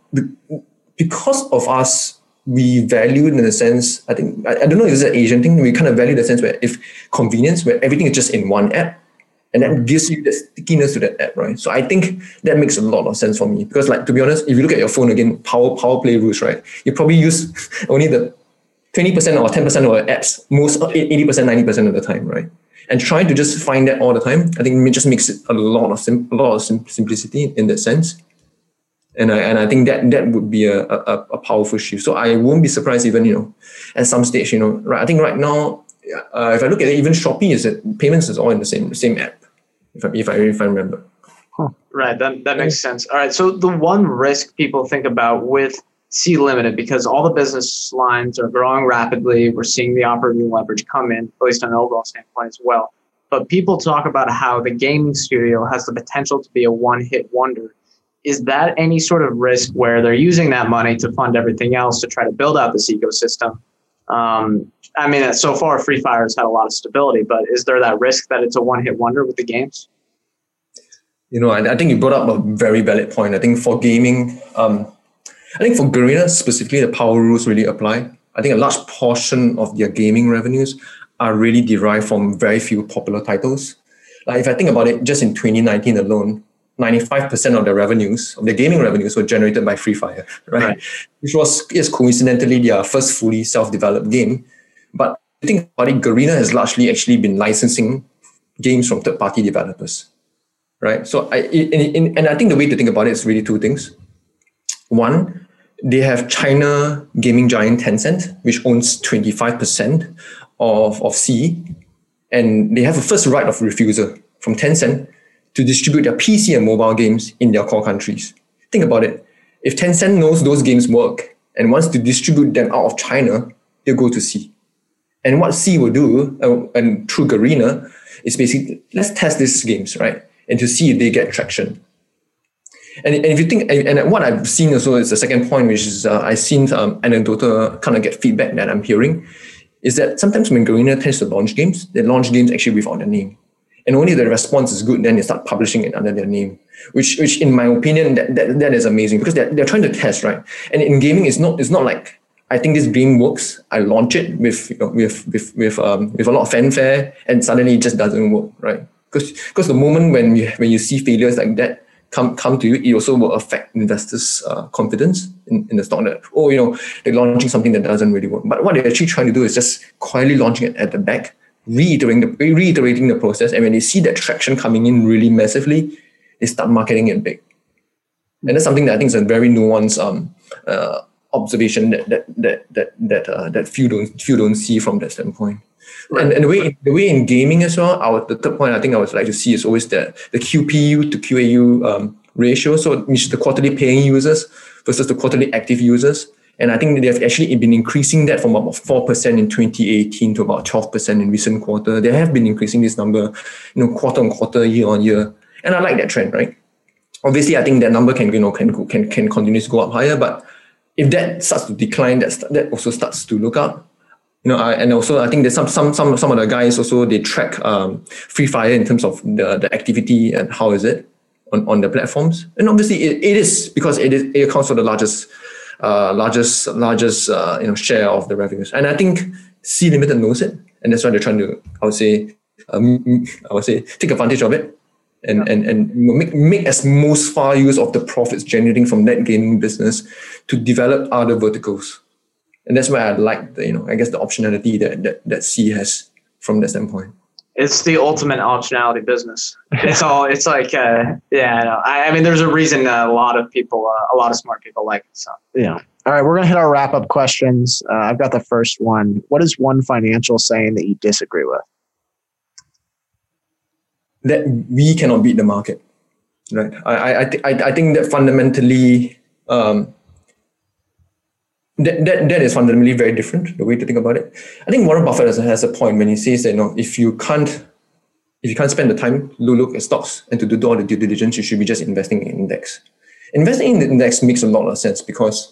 because of us we value in a sense, I think, I, I don't know if it's an Asian thing, we kind of value the sense where if convenience, where everything is just in one app, and that gives you the stickiness to that app, right? So I think that makes a lot of sense for me because, like, to be honest, if you look at your phone again, Power Power Play rules, right? You probably use only the 20% or 10% of apps most 80%, 90% of the time, right? And trying to just find that all the time, I think it just makes it a lot of sim- a lot of sim- simplicity in that sense. And I, and I think that that would be a, a, a powerful shift. So I won't be surprised even, you know, at some stage, you know, right, I think right now, uh, if I look at it, even Shopee is that payments is all in the same same app, if I, if I, if I remember.
Right, that, that makes sense. All right, so the one risk people think about with Sea Limited, because all the business lines are growing rapidly, we're seeing the operating leverage come in, at least on an overall standpoint as well. But people talk about how the gaming studio has the potential to be a one hit wonder. Is that any sort of risk where they're using that money to fund everything else to try to build out this ecosystem? Um, I mean, so far, Free Fire has had a lot of stability, but is there that risk that it's a one hit wonder with the games?
you know, I, I, think you brought up a very valid point. I think for gaming, um, I think for Garena specifically, the power rules really apply. I think a large portion of their gaming revenues are really derived from very few popular titles. Like if I think about it, just in 2019 alone, 95% of the revenues, of the gaming revenues were generated by Free Fire, right? right. Which was, yes, coincidentally their first fully self-developed game. But I think about it, Garena has largely actually been licensing games from third-party developers right? So I in, in, and I think the way to think about it is really two things. One, they have China gaming giant Tencent, which owns 25% of, of Sea, and they have a first right of refusal from Tencent to distribute their PC and mobile games in their core countries. Think about it. If Tencent knows those games work and wants to distribute them out of China, they'll go to Sea. And what Sea will do, uh, and through Garena, is basically let's test these games, right? and to see if they get traction. And, and if you think, and, what I've seen also is the second point, which is uh, I've seen um, anecdotal kind of get feedback that I'm hearing, is that sometimes when Garena tends to launch games, they launch games actually without a name. And only the response is good, then they start publishing it under their name. Which, which in my opinion, that, that, that is amazing because they're, they're trying to test, right? And in gaming, it's not, it's not like I think this game works. I launch it with you know, with with with um, with a lot of fanfare, and suddenly it just doesn't work, right? because because the moment when you when you see failures like that come come to you, it also will affect investors' uh, confidence in, in the stock. That oh, you know, they're launching something that doesn't really work. But what they're actually trying to do is just quietly launching it at the back, reiterating the reiterating the process, and when they see that traction coming in really massively, they start marketing it big. And that's something that I think is a very nuanced um, uh, observation that that that that that, uh, that few don't few don't see from that standpoint. Right. And, and the way the way in gaming as well, our the third point I think I would like to see is always that the QPU to QAU um, ratio, so which is the quarterly paying users versus the quarterly active users. And I think they've actually been increasing that from about 4% in 2018 to about 12% in recent quarter. They have been increasing this number, you know, quarter on quarter, year on year. And I like that trend, right? Obviously, I think that number can, you know, can, can, can continue to go up higher, but if that starts to decline, that, that also starts to look up you know, I, and also I think there's some some some some of the guys also they track um, Free Fire in terms of the, the activity and how is it on, on the platforms. And obviously it, it is because it is it accounts for the largest uh, largest largest uh, you know share of the revenues. And I think Sea Limited knows it, and that's why they're trying to I would say um, I would say take advantage of it. And, yeah. and and make, make as most far use of the profits generating from that gaming business to develop other verticals and that's why I like the you know I guess the optionality that that, that Sea has from that standpoint.
It's the ultimate optionality business. It's all. It's like, uh, yeah. I, I, mean, there's a reason a lot of people, uh, a lot of smart people like it. So
yeah. All right, we're gonna hit our wrap up questions. Uh, I've got the first one. What is one financial saying that you disagree with?
That we cannot beat the market, right? I I th- I, I think that fundamentally um, that, that, that is fundamentally very different, the way to think about it. I think Warren Buffett has, has a point when he says that you know, if you can't if you can't spend the time to look at stocks and to do all the due diligence, you should be just investing in index. Investing in the index makes a lot of sense because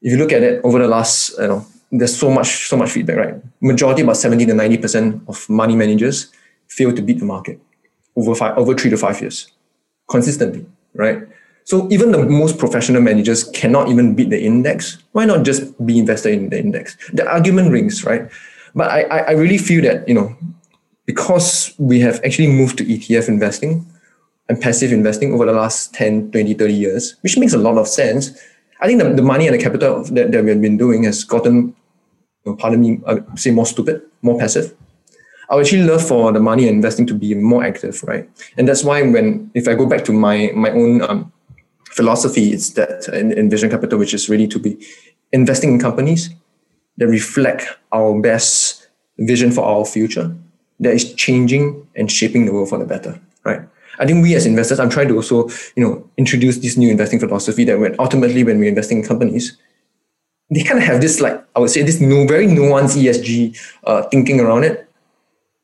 if you look at it over the last, you know, there's so much, so much feedback, right? Majority, about 70 to 90% of money managers fail to beat the market over five, over three to five years consistently, right? So even the most professional managers cannot even beat the index. Why not just be invested in the index? The argument rings, right? But I, I really feel that, you know, because we have actually moved to ETF investing and passive investing over the last 10, 20, 30 years, which makes a lot of sense. I think the, the money and the capital that, that we have been doing has gotten pardon me, I say more stupid, more passive. I would actually love for the money and investing to be more active, right? And that's why when if I go back to my my own um, philosophy, is that in, in Vision Capital, which is really to be investing in companies that reflect our best vision for our future, that is changing and shaping the world for the better, right? I think we as investors, I'm trying to also, you know, introduce this new investing philosophy that when ultimately when we're investing in companies, they kind of have this like I would say this new very nuanced ESG uh, thinking around it,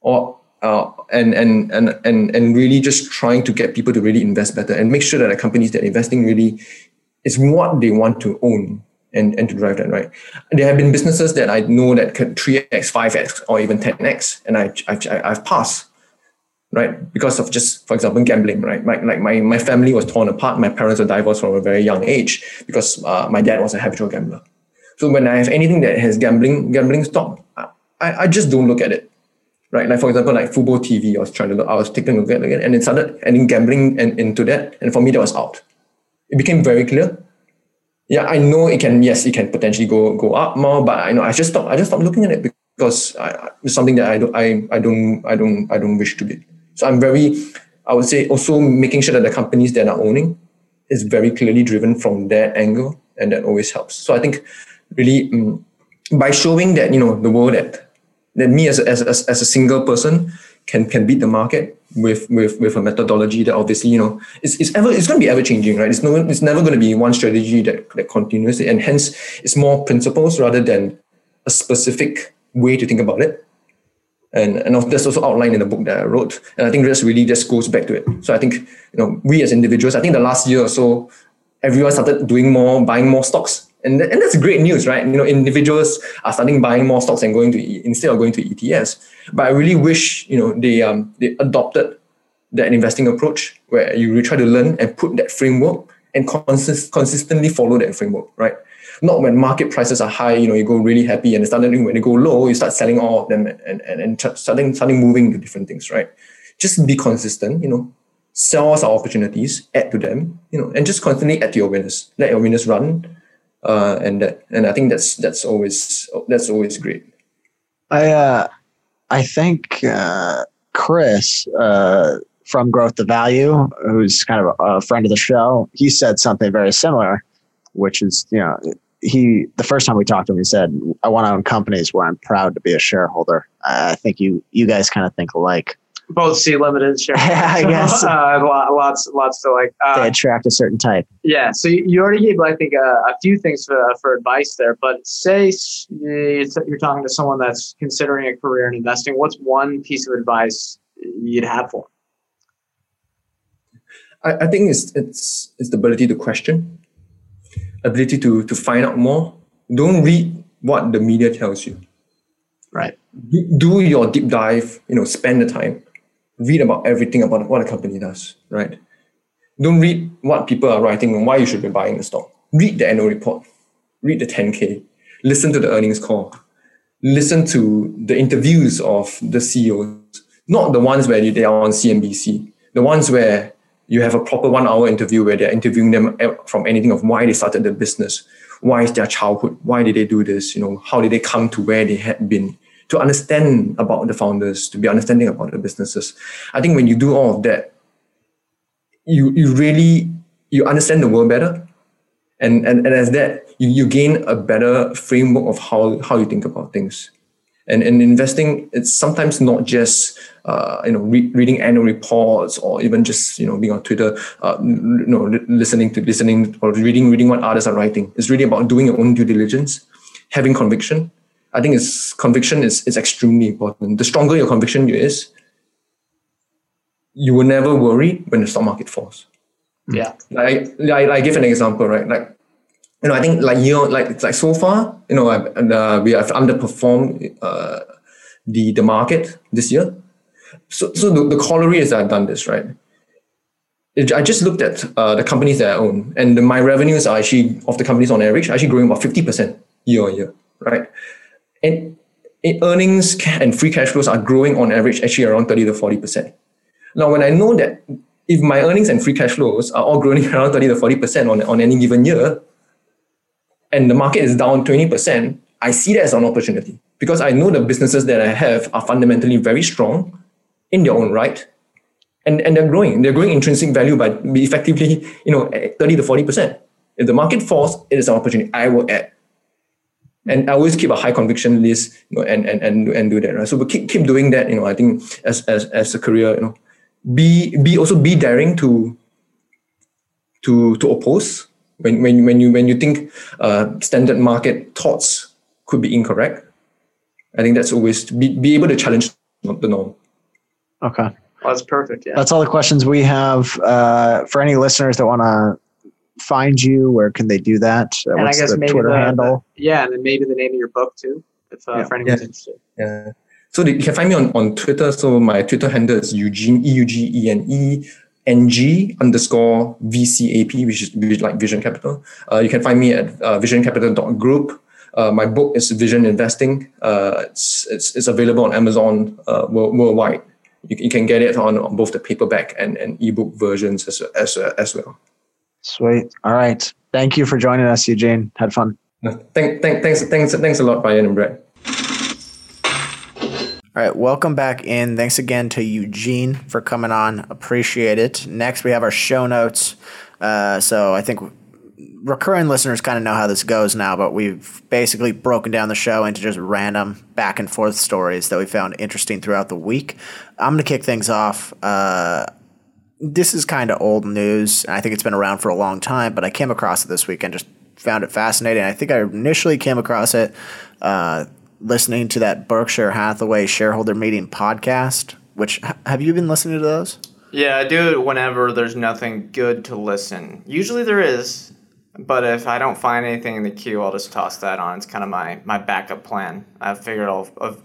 or uh, and and and and and really just trying to get people to really invest better and make sure that the companies that are investing really is what they want to own and, and to drive that right. There have been businesses that I know that could 3x, 5x, or even 10x, and I, I I've passed right? Because of just, for example, gambling, right? My, like my, my family was torn apart. My parents were divorced from a very young age because uh, my dad was a habitual gambler. So when I have anything that has gambling, gambling stock, I, I just don't look at it, right? Like for example, like football TV, I was trying to look, I was taking a look at it, and it started adding gambling and into that, and for me that was out. It became very clear. Yeah, I know it can. Yes, it can potentially go go up more, but I know I just stop. I just stopped looking at it because I, it's something that I don't. I, I don't. I don't. I don't wish to be. So I'm very, I would say, also making sure that the companies that are owning is very clearly driven from that angle, and that always helps. So I think really um, by showing that you know the world that that me as a, as, as, as a single person can can beat the market with with with a methodology that obviously you know it's, it's ever it's going to be ever changing right it's no it's never going to be one strategy that that continues and hence it's more principles rather than a specific way to think about it and and that's also outlined in the book that I wrote. And I think this really just goes back to it. So I think you know we as individuals, I think the last year or so, everyone started doing more, buying more stocks, and and that's great news, right? You know, individuals are starting buying more stocks and going to instead of going to ETFs. But I really wish you know they um they adopted that investing approach where you really try to learn and put that framework and consist- consistently follow that framework, right? not when market prices are high, you know, you go really happy and suddenly when they go low, you start selling all of them and, and, and starting, starting moving to different things, right? Just be consistent, you know, sell us our opportunities, add to them, you know, and just constantly add to your winners. Let your winners run. Uh, and that, and I think that's, that's always, that's always great.
I, uh, I think, uh, Chris, uh, from Growth to Value, who's kind of a friend of the show, he said something very similar, which is, you know, he the first time we talked to him, he said, "I want to own companies where I'm proud to be a shareholder." I think you you guys kind of think alike.
Both Sea Limited share.
yeah, I guess
uh, lots lots to like.
Uh, they attract a certain type.
Yeah, so you already gave I think uh, a few things for, for advice there, but say you're talking to someone that's considering a career in investing. What's one piece of advice you'd have for?
Them? I, I think it's it's it's the ability to question ability to to find out more. Don't read what the media tells you.
Right.
Do your deep dive. You know, spend the time. Read about everything about what a company does. Right. Don't read what people are writing and why you should be buying the stock. Read the annual report. Read the 10K. Listen to the earnings call. Listen to the interviews of the CEOs, not the ones where they are on CNBC, the ones where you have a proper one hour interview where they're interviewing them from anything of why they started the business, why is their childhood, why did they do this, you know, how did they come to where they had been, to understand about the founders, to be understanding about the businesses. I think when you do all of that, you you really you understand the world better. And and, and as that, you, you gain a better framework of how, how you think about things. And in investing, it's sometimes not just uh, you know re- reading annual reports or even just you know being on Twitter, uh, you know listening to listening or reading reading what others are writing. It's really about doing your own due diligence, having conviction. I think it's conviction is is extremely important. The stronger your conviction is, you will never worry when the stock market falls.
Yeah.
I, I, I give an example, right? Like you know, I think like you know, like like so far, you know, uh, we have underperformed uh, the the market this year. So so the, the corollary is I've done this right. I just looked at uh, the companies that I own, and the, my revenues are actually of the companies on average actually growing about fifty percent year on year, right? And earnings and free cash flows are growing on average actually around thirty to forty percent. Now, when I know that if my earnings and free cash flows are all growing around 30 to 40% on, on any given year, and the market is down 20%, I see that as an opportunity because I know the businesses that I have are fundamentally very strong in their own right. And, and they're growing. They're growing intrinsic value by effectively, you know, 30 to 40%. If the market falls, it is an opportunity. I will add. And I always keep a high conviction list, you know, and, and, and, and do that. Right. So we keep, keep doing that, you know, I think as, as, as a career, you know, be, be also be daring to, to, to oppose when, when, when you, when you think uh, standard market thoughts could be incorrect. I think that's always to be, be able to challenge the norm.
Okay.
Well, that's perfect. Yeah.
That's all the questions we have. Uh, for any listeners that want to find you, where can they do that? Uh,
and I
what's
guess
the
maybe
Twitter
the,
handle?
the- yeah, and then maybe the name of your book too, if, uh,
Yeah.
for anyone's
Yeah.
interested.
Yeah. So you can find me on, on Twitter. So my Twitter handle is Eugene E U G E N E N G underscore VCAP, which is which like Vision Capital. Uh, you can find me at uh, visioncapital.group. Uh, my book is Vision Investing. Uh, it's, it's, it's available on Amazon uh, worldwide. You, you can get it on, on both the paperback and, and ebook versions as, as, as well.
Sweet. All right. Thank you for joining us, Eugene. Had fun.
Thank, thank, thanks, thanks, thanks a lot, Brian and Brett.
All right, welcome back in. Thanks again to Eugene for coming on. Appreciate it. Next, we have our show notes. Uh, so I think recurring listeners kind of know how this goes now, but we've basically broken down the show into just random back and forth stories that we found interesting throughout the week. I'm going to kick things off. Uh, this is kind of old news. I think it's been around for a long time, but I came across it this week and just found it fascinating. I think I initially came across it uh, listening to that Berkshire Hathaway shareholder meeting podcast. Which have you been listening to those?
Yeah, I do it whenever there's nothing good to listen. Usually there is, but if I don't find anything in the queue, I'll just toss that on. It's kind of my, my backup plan. I've figured I'll, I'll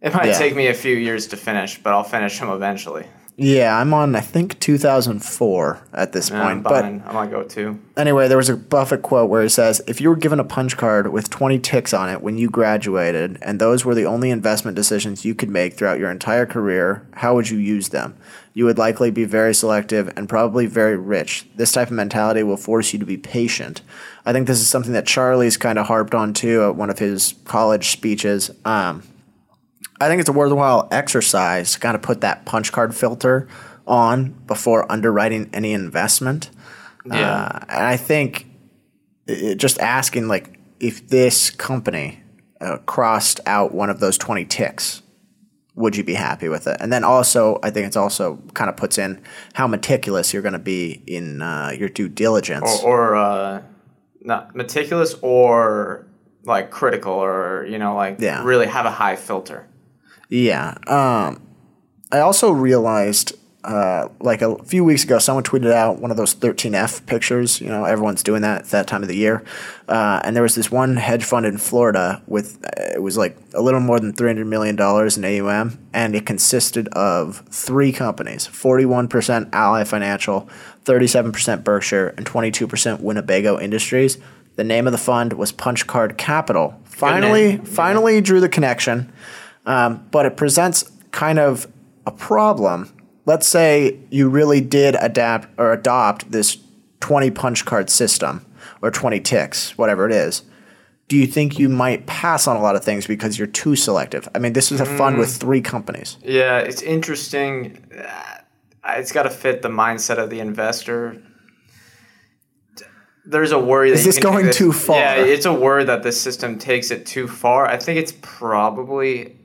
it might
Yeah.
take me a few years to finish, but I'll finish them eventually.
Yeah, I'm on I think 2004 at this
Yeah,
point.
I'm
But
behind. I might go too.
anyway, there was a Buffett quote where he says, "If you were given a punch card with 20 ticks on it when you graduated, and those were the only investment decisions you could make throughout your entire career, how would you use them? You would likely be very selective and probably very rich. This type of mentality will force you to be patient." I think this is something that Charlie's kind of harped on too at one of his college speeches. Um, I think it's a worthwhile exercise to kind of put that punch card filter on before underwriting any investment.
Yeah.
Uh, and I think it, just asking like if this company uh, crossed out one of those 20 ticks, would you be happy with it? And then also, I think it's also kind of puts in how meticulous you're going to be in uh, your due diligence.
or, or uh, not meticulous or like critical or you know like
Yeah.
really have a high filter.
Yeah. Um, I also realized, uh, like a few weeks ago, someone tweeted out one of those 13F pictures. You know, everyone's doing that. It's that time of the year. Uh, and there was this one hedge fund in Florida with, uh, it was like a little more than $300 million in AUM. And it consisted of three companies 41% Ally Financial, 37% Berkshire, and 22% Winnebago Industries. The name of the fund was Punch Card Capital. Finally, finally drew the connection um, but it presents kind of a problem. Let's say you really did adapt or adopt this 20 punch card system or 20 ticks, whatever it is. Do you think you might pass on a lot of things because you're too selective? I mean, this is a fund with three companies.
Yeah, it's interesting. Uh, It's got to fit the mindset of the investor. There's a worry that
Is this going
that-
too far?
Yeah, it's a worry that the system takes it too far. I think it's probably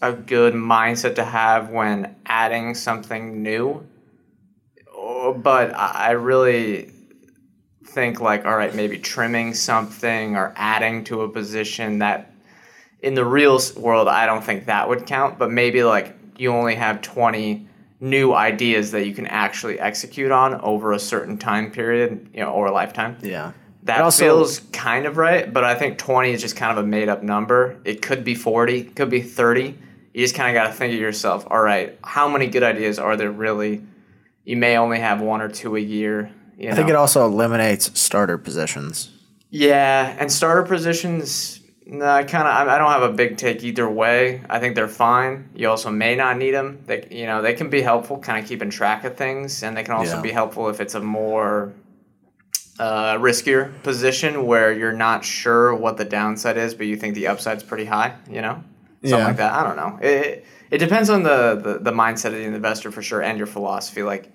a good mindset to have when adding something new. Oh, But I I really think like, all right, maybe trimming something or adding to a position that in the real world, I don't think that would count, but maybe like you only have 20 new ideas that you can actually execute on over a certain time period, you know, or a lifetime.
Yeah.
That
also-
feels kind of right, but I think 20 is just kind of a made up number. It could be 40, could be 30. You just kind of got to think of yourself, all right, how many good ideas are there really? You may only have one or two a year. You
I think it also eliminates starter positions.
Yeah, and starter positions, no, I kind of I don't have a big take either way. I think they're fine. You also may not need them. They you know they can be helpful, kind of keeping track of things, and they can also
Yeah.
be helpful if it's a more uh, riskier position where you're not sure what the downside is, but you think the upside's pretty high. You know, something
Yeah.
like that. I don't know. It it depends on the, the the mindset of the investor for sure and your philosophy. Like,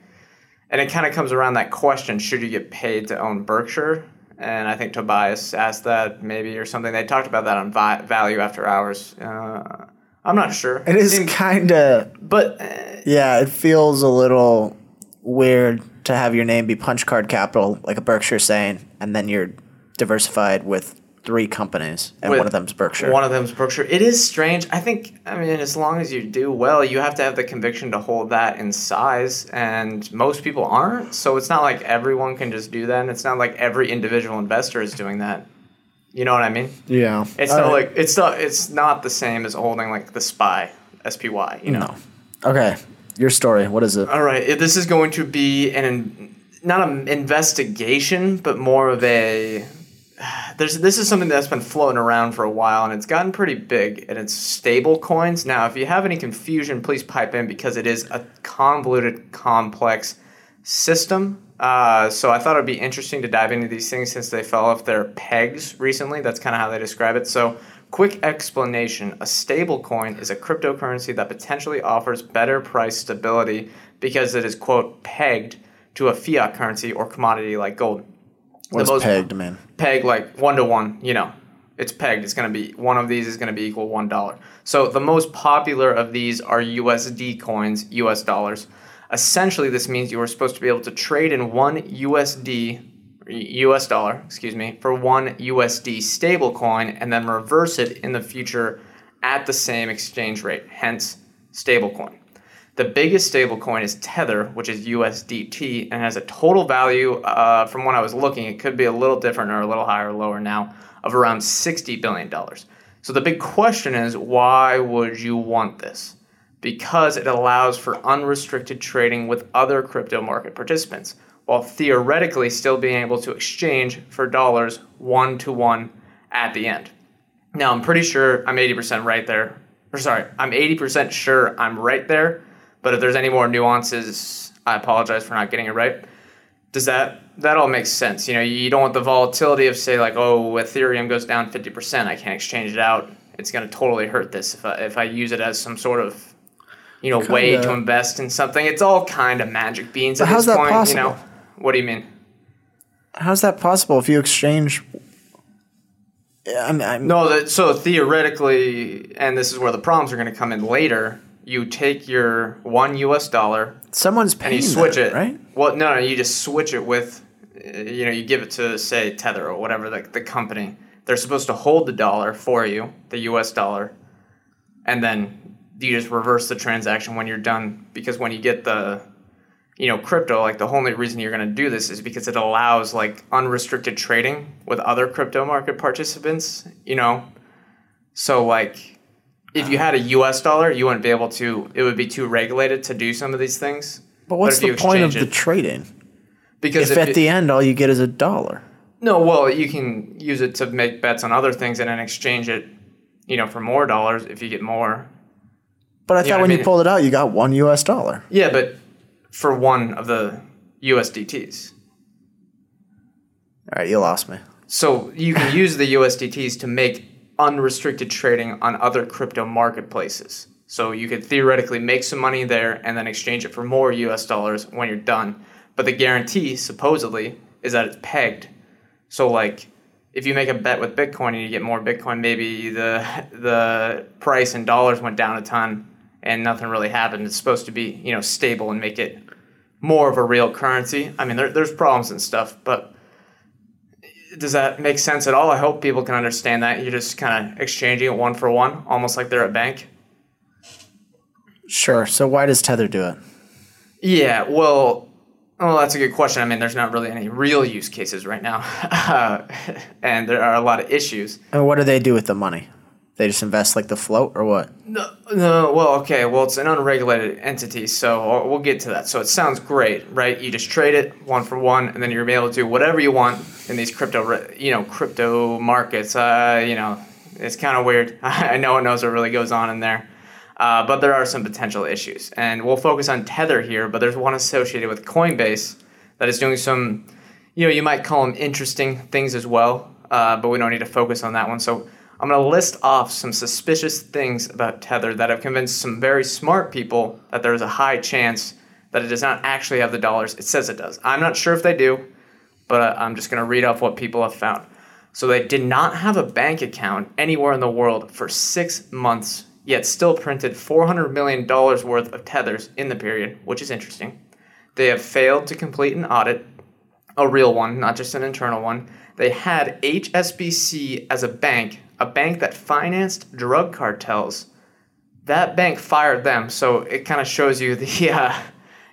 and it kind of comes around that question: Should you get paid to own Berkshire? And I think Tobias asked that maybe or something. They talked about that on vi- Value After Hours. Uh, I'm not sure.
It is kind of
but uh,
yeah. It feels a little weird to have your name be Punch Card Capital, like a Berkshire saying, and then you're diversified with three companies, and
With
one of them's Berkshire.
One of them's Berkshire. It is strange. I think, I mean, as long as you do well, you have to have the conviction to hold that in size, and most people aren't. So it's not like everyone can just do that, and it's not like every individual investor is doing that. You know what I mean?
yeah,
It's
All
not
right.
like it's not it's not the same as holding like the SPY, SPY. You know.
no. Okay, your story. What is it?
All right, this is going to be an not an investigation, but more of a. There's this is something that's been floating around for a while, and it's gotten pretty big, and it's stable coins. Now, if you have any confusion, please pipe in because it is a convoluted, complex system. Uh, so I thought it'd be interesting to dive into these things since they fell off their pegs recently. That's kind of how they describe it. So, quick explanation: a stable coin is a cryptocurrency that potentially offers better price stability because it is quote pegged to a fiat currency or commodity like gold.
What does
most-
pegged man?
peg like one to one, you know, it's pegged. It's going to be one of these is going to be equal one dollar. So the most popular of these are USD coins, US dollars. Essentially, this means you are supposed to be able to trade in one USD, US dollar, excuse me, for one USD stable coin and then reverse it in the future at the same exchange rate, hence stablecoin. The biggest stablecoin is Tether, which is USDT, and has a total value, uh, from when I was looking, it could be a little different or a little higher or lower now, of around $60 billion. So the big question is why would you want this? Because it allows for unrestricted trading with other crypto market participants, while theoretically still being able to exchange for dollars one to one at the end. Now, I'm pretty sure I'm 80% right there. Or sorry, I'm 80% sure I'm right there. But if there's any more nuances, I apologize for not getting it right. Does that that all makes sense? You know, you don't want the volatility of say like, oh, Ethereum goes down 50%, I can't exchange it out. It's going to totally hurt this if I, if I use it as some sort of you know way
Kinda.
to invest in something. It's all kind of magic beans
But
at
how's
this
that
point.
possible?
You know, what do you mean?
How's that possible if you exchange? I'm, I'm,
No, that, so theoretically, and this is where the problems are going to come in later. You take your one U.S. dollar
someone's
and
paying
you switch
that,
it,
right?
Well, no, no, you just switch it with, uh, you know, you give it to say Tether or whatever the the company. They're supposed to hold the dollar for you, the U.S. dollar, and then you just reverse the transaction when you're done. Because when you get the, you know, crypto, like the only reason you're going to do this is because it allows like unrestricted trading with other crypto market participants. You know, so like. If you had a U.S. dollar, you wouldn't be able to. It would be too regulated to do some of these things.
But what's
you
the point of
exchange
the
it-
trading?
Because
If
if
at
it-
the end all you get is a dollar.
no, well, you can use it to make bets on other things and then exchange it, you know, for more dollars if you get more.
But I
Yeah,
thought
I
when you
mean-
pulled it out, you got one U.S. dollar.
Yeah, but for one of the USDTs.
All right, you lost me.
So you can use the USDTs to make unrestricted trading on other crypto marketplaces. So you could theoretically make some money there and then exchange it for more US dollars when you're done. But the guarantee, supposedly, is that it's pegged. So like if you make a bet with Bitcoin and you get more Bitcoin, maybe the the price in dollars went down a ton and nothing really happened. It's supposed to be, you know, stable and make it more of a real currency. I mean, there, there's problems and stuff, but does that make sense at all? I hope people can understand that. You're just kind of exchanging it one for one, almost like they're a bank.
Sure. So why does Tether do it?
Yeah, well, well, that's a good question. I mean, there's not really any real use cases right now, uh, and there are a lot of issues.
And what do they do with the money? They just invest like the float or what?
No, no, well, okay, well, it's an unregulated entity, so we'll get to that. So it sounds great, right? You just trade it one for one, and then you're able to do whatever you want in these crypto, you know, crypto markets. Uh, you know, it's kind of weird. I no one knows what really goes on in there, uh, but there are some potential issues, and we'll focus on Tether here. But there's one associated with Coinbase that is doing some, you know, you might call them interesting things as well, uh, but we don't need to focus on that one. So I'm going to list off some suspicious things about Tether that have convinced some very smart people that there is a high chance that it does not actually have the dollars it says it does. I'm not sure if they do, but uh, I'm just going to read off what people have found. So they did not have a bank account anywhere in the world for six months, yet still printed $400 million worth of tethers in the period, which is interesting. They have failed to complete an audit, a real one, not just an internal one. They had HSBC as a bank, a bank that financed drug cartels. That bank fired them, so it kind of shows you the, uh,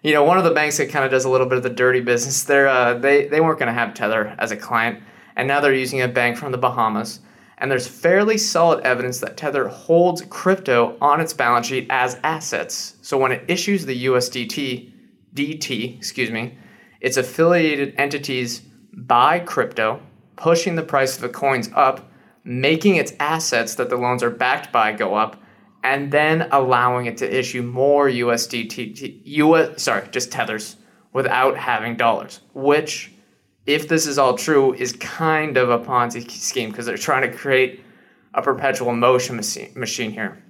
you know, one of the banks that kind of does a little bit of the dirty business. They're, uh, they they weren't going to have Tether as a client and now they're using a bank from the Bahamas. And there's fairly solid evidence that Tether holds crypto on its balance sheet as assets. So when it issues the USDT, DT, excuse me, its affiliated entities buy crypto, pushing the price of the coins up, making its assets that the loans are backed by go up, and then allowing it to issue more USDT, US, sorry, just tethers without having dollars, which if this is all true, is kind of a Ponzi scheme because they're trying to create a perpetual motion machine here.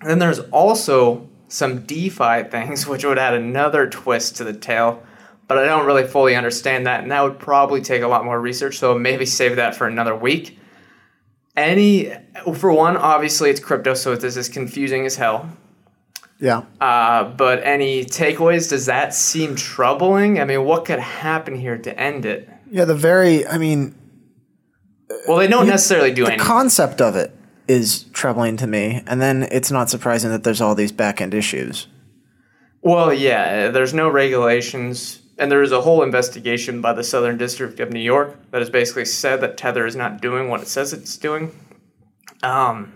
And then there's also some DeFi things, which would add another twist to the tale, but I don't really fully understand that, and that would probably take a lot more research, so maybe save that for another week. Any, for one, obviously it's crypto, so this is confusing as hell.
Yeah.
Uh, but any takeaways? Does that seem troubling? I mean, what could happen here to end it?
Yeah, the very, I mean,
well, they don't necessarily do
the
anything.
concept of it is troubling to me, and then it's not surprising that there's all these back end issues.
Well, yeah, there's no regulations, and there is a whole investigation by the Southern District of New York that has basically said that Tether is not doing what it says it's doing. Um,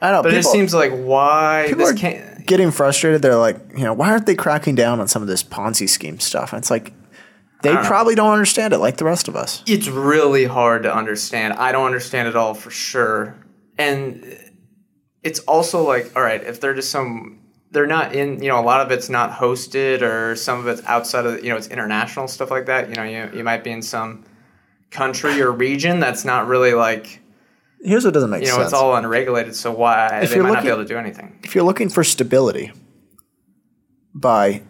I know,
but it just seems like why
People
this
are
can't.
getting frustrated. They're like, you know, why aren't they cracking down on some of this Ponzi scheme stuff? And it's like, they probably don't understand it like the rest of us.
It's really hard to understand. I don't understand it all for sure, and it's also like, all right, if they're just some. They're not in, you know, a lot of it's not hosted or some of it's outside of, you know, it's international stuff like that. You know, you, you might be in some country or region that's not really like,
Here's what doesn't make sense.
you know,
sense.
it's all unregulated. So why
If
they might not be able to do anything?
if you're looking for stability by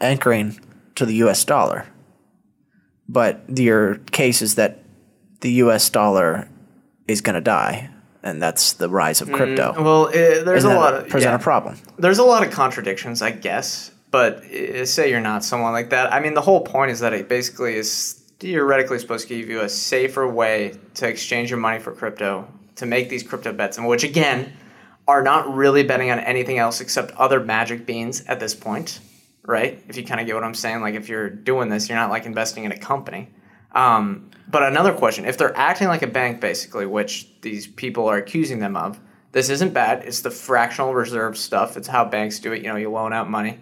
anchoring to the US dollar, but your case is that the US dollar is going to die, and that's the rise of crypto.
Well, eh, there's
Doesn't
a lot of
present
yeah.
a problem.
there's a lot of contradictions, I guess. But uh, say you're not someone like that. I mean, the whole point is that it basically is theoretically supposed to give you a safer way to exchange your money for crypto to make these crypto bets, and which again are not really betting on anything else except other magic beans at this point, right? If you kind of get what I'm saying, like if you're doing this, you're not like investing in a company. Um, but another question: If they're acting like a bank, basically, which these people are accusing them of, this isn't bad. It's the fractional reserve stuff. It's how banks do it. You know, you loan out money,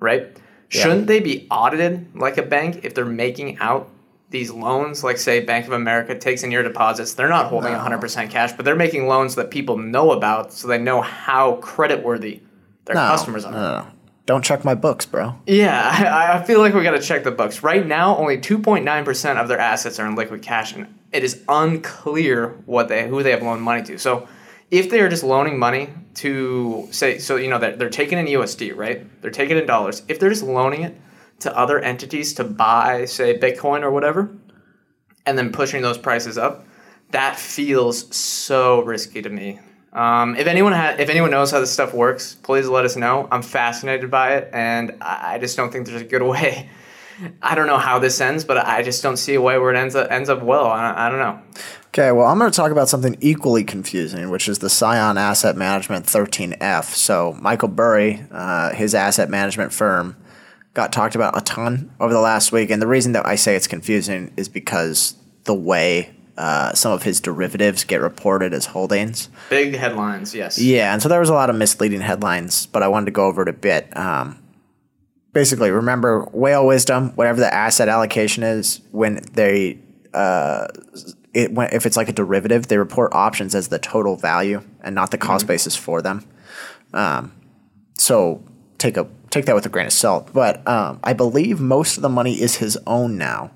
right? Shouldn't they be audited like a bank if they're making out these loans? Like, say, Bank of America takes in your deposits. They're not holding 100% cash, but they're making loans that people know about so they know how creditworthy their
No,
customers are.
no, no, no. Don't check my books, bro.
Yeah, I, I feel like we got to check the books. Right now, only 2.9% of their assets are in liquid cash, and it is unclear what they who they have loaned money to. So, if they are just loaning money to say, so you know they're, they're taking in USD, right? They're taking in dollars. If they're just loaning it to other entities to buy, say, Bitcoin or whatever, and then pushing those prices up, that feels so risky to me. Um, if anyone ha- if anyone knows how this stuff works, please let us know. I'm fascinated by it, and I I just don't think there's a good way. I don't know how this ends, but I just don't see a way where it ends up ends up well. I, I don't know.
Okay, well, I'm going to talk about something equally confusing, which is the Scion Asset Management 13F. So, Michael Burry, uh, his asset management firm, got talked about a ton over the last week. And the reason that I say it's confusing is because the way uh, some of his derivatives get reported as holdings.
Big headlines, yes.
Yeah, and so there was a lot of misleading headlines, but I wanted to go over it a bit. Um, basically, remember whale wisdom, whatever the asset allocation is, when they, uh, it, when, if it's like a derivative, they report options as the total value and not the cost basis for them. Um, so take a take that with a grain of salt. But um, I believe most of the money is his own now.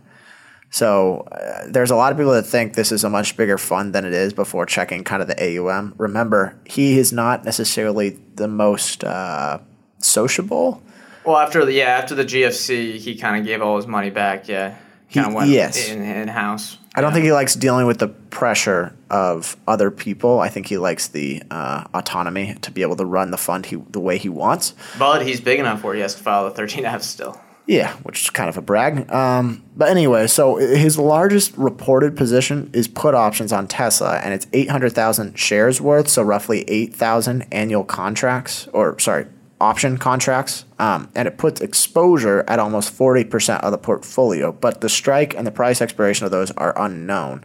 So uh, there's a lot of people that think this is a much bigger fund than it is before checking kind of the AUM. Remember, he is not necessarily the most uh, sociable.
Well, after the yeah, after the GFC, he kind of gave all his money back. Yeah, kind of went
yes.
in in house.
I don't think he likes dealing with the pressure of other people. I think he likes the uh, autonomy to be able to run the fund he, the way he wants.
But he's big enough where he has to file the 13F still.
Yeah, which is kind of a brag. Um, but anyway, so his largest reported position is put options on Tesla, and it's 800,000 shares worth, so roughly 8,000 annual contracts, or sorry, option contracts. Um, and it puts exposure at almost 40% of the portfolio, but the strike and the price expiration of those are unknown.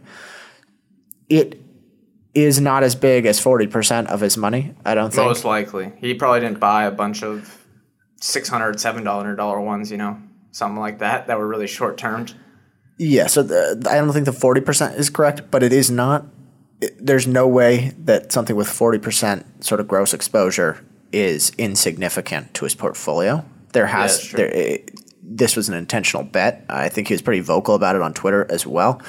It is not as big as 40% of his money, I don't think.
Most likely, he probably didn't buy a bunch of six hundred, seven dollar dollar ones. You know, something like that that were really short termed.
Yeah, so the, I don't think the forty percent is correct, but it is not. It, there's no way that something with forty percent sort of gross exposure is insignificant to his portfolio. There has
true.
there. It, this was an intentional bet. I think he was pretty vocal about it on Twitter as well.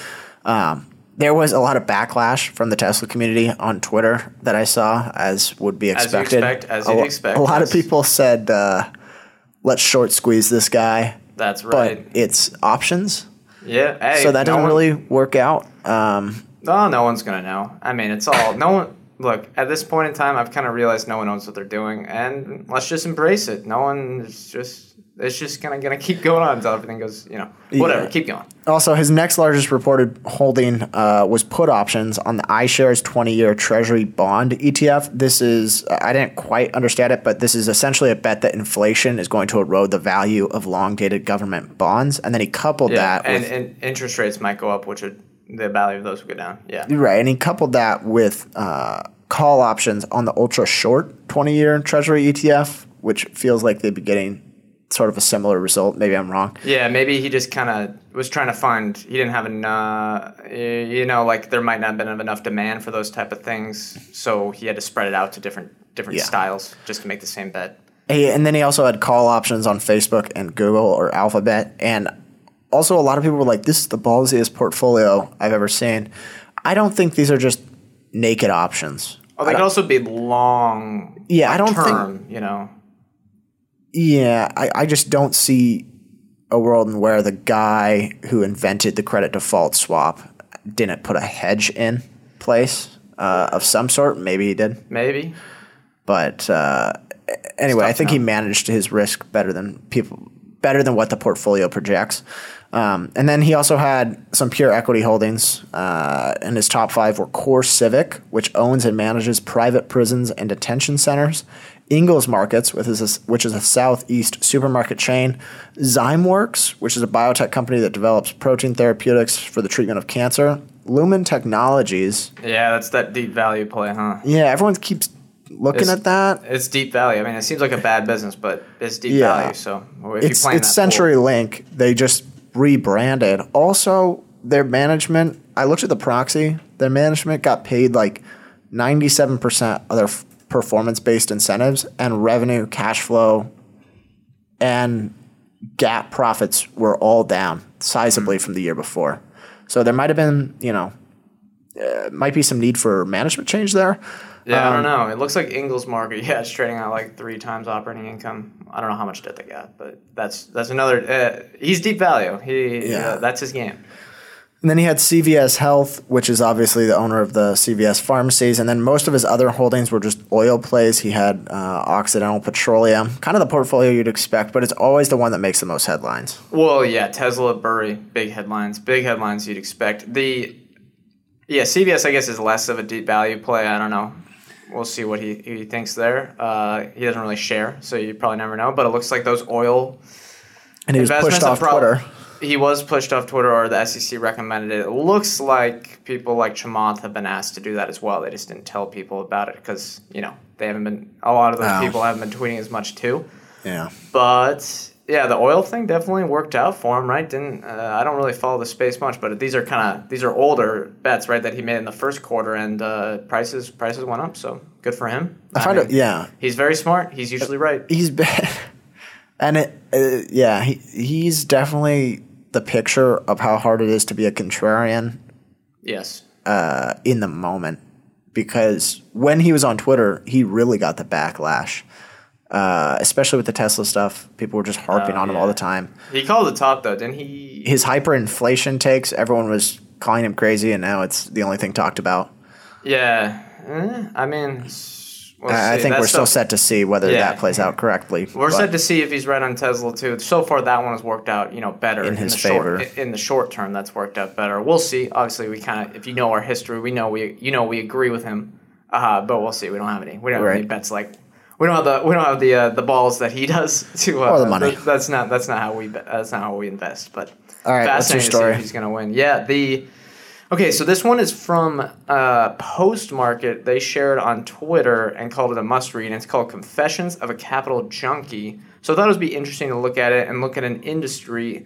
Um, there was a lot of backlash from the Tesla community on Twitter that I saw, as would be
As you
expected.
expect- as
a,
you'd
lo-
expect,
a lot of people said, uh, "Let's short squeeze this guy,"
That's right.
but it's options.
yeah. Hey,
So that
no
doesn't
one-
really work out. Um,
No, no one's gonna know. I mean, it's all no one. Look, at this point in time, I've kind of realized no one knows what they're doing, and let's just embrace it. No one is just. It's just kind of gonna keep going on until everything goes. You know, whatever.
Yeah.
Keep going.
also, his next largest reported holding uh, was put options on the iShares 20-year Treasury bond ETF. This is I didn't quite understand it, but this is essentially a bet that inflation is going to erode the value of long-dated government bonds, and then he coupled
Yeah,
that
and,
with
and interest rates might go up, which would the value of those would go down. Yeah.
Right, and he coupled that with uh, call options on the ultra short 20 year Treasury ETF, which feels like they'd be getting sort of a similar result. Maybe I'm wrong.
Yeah, maybe he just kind of was trying to find. He didn't have enough. You know, like there might not have been enough demand for those type of things, so he had to spread it out to different different
Yeah.
styles just to make the same bet.
He, and then he also had call options on Facebook and Google or Alphabet. And also, a lot of people were like, this is the ballsiest portfolio I've ever seen. I don't think these are just naked options.
Oh, they could also be long.
Yeah, I don't think-
You know,
Yeah, I, I just don't see a world in where the guy who invented the credit default swap didn't put a hedge in place uh, of some sort. Maybe he did,
maybe.
but uh, anyway, I think he managed his risk better than people, better than what the portfolio projects. Um, and then he also had some pure equity holdings. Uh, and his top five were Core Civic, which owns and manages private prisons and detention centers. Ingles Markets, which is a, which is a southeast supermarket chain. Zymeworks, which is a biotech company that develops protein therapeutics for the treatment of cancer. Lumen Technologies.
Yeah, that's that deep value play, huh?
Yeah, everyone keeps looking
It's-
at that.
It's deep value. I mean, it seems like a bad business, but it's deep
Yeah.
value. So if
it's it's
that
Century
forward-
Link. They just rebranded. Also, their management. I looked at the proxy. Their management got paid like ninety seven percent of their performance based incentives and revenue, cash flow, and GAAP profits were all down sizably from the year before. So there might have been, you know, uh, might be some need for management change there.
Yeah, I
Um,
don't know. It looks like Ingles Market. Yeah, it's trading at like three times operating income. I don't know how much debt they got, but that's that's another. Uh, he's deep value. He
Yeah.
yeah, that's his game.
And then he had CVS Health, which is obviously the owner of the CVS pharmacies. And then most of his other holdings were just oil plays. He had uh, Occidental Petroleum, kind of the portfolio you'd expect, but it's always the one that makes the most headlines.
Well, yeah, Tesla, Burry, big headlines, big headlines you'd expect. The yeah, CVS I guess is less of a deep value play. I don't know. We'll see what he, he thinks there. Uh, he doesn't really share, so you probably never know. But it looks like those oil
And he was pushed off
prob-
Twitter.
He was pushed off Twitter, or the SEC recommended it. It looks like people like Chamath have been asked to do that as well. They just didn't tell people about it because you know they haven't been. A lot of those
Oh.
people haven't been tweeting as much too.
Yeah.
But yeah, the oil thing definitely worked out for him, right? Didn't uh, I don't really follow the space much, but these are kind of these are older bets, right? That he made in the first quarter, and uh, prices prices went up, so good for him.
I find it, yeah.
he's very smart. He's usually right.
He's been, and it, uh, yeah, he, he's definitely the picture of how hard it is to be a contrarian
Yes.
uh, in the moment because when he was on Twitter, he really got the backlash, uh, especially with the Tesla stuff. People were just harping
Oh,
on him all the time.
He called the top though, didn't he?
His hyperinflation takes, everyone was calling him crazy, and now it's the only thing talked about.
Yeah. Eh, I mean, we'll
I I think
That
we're still set to see whether
Yeah.
that plays out correctly.
We're set to see if he's right on Tesla too. So far, that one has worked out, you know, better
In his
the short,
favor.
in the short term. That's worked out better. We'll see. Obviously, we kind of, if you know our history, we know we, you know, we agree with him. Uh, but we'll see. We don't have any. We don't have any bets like. We don't have the we don't have the uh, the balls that he does to uh,
Or the money.
th- That's not that's not how we that's not how we invest. But
All right, what's your
fascinating to see
story?
if he's going to win. Yeah, the Okay, so this one is from uh, Postmarket. They shared on Twitter and called it a must read. And it's called Confessions of a Capital Junkie. So I thought it would be interesting to look at it and look at an industry,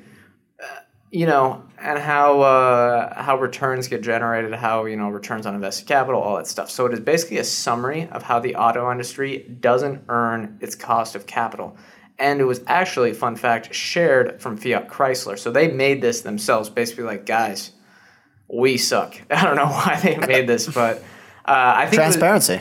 uh, you know, and how uh, how returns get generated, how you know returns on invested capital, all that stuff. So it is basically a summary of how the auto industry doesn't earn its cost of capital. And it was actually, fun fact, shared from Fiat Chrysler. So they made this themselves, basically like, guys, we suck. I don't know why they made this, but uh, I think
Transparency.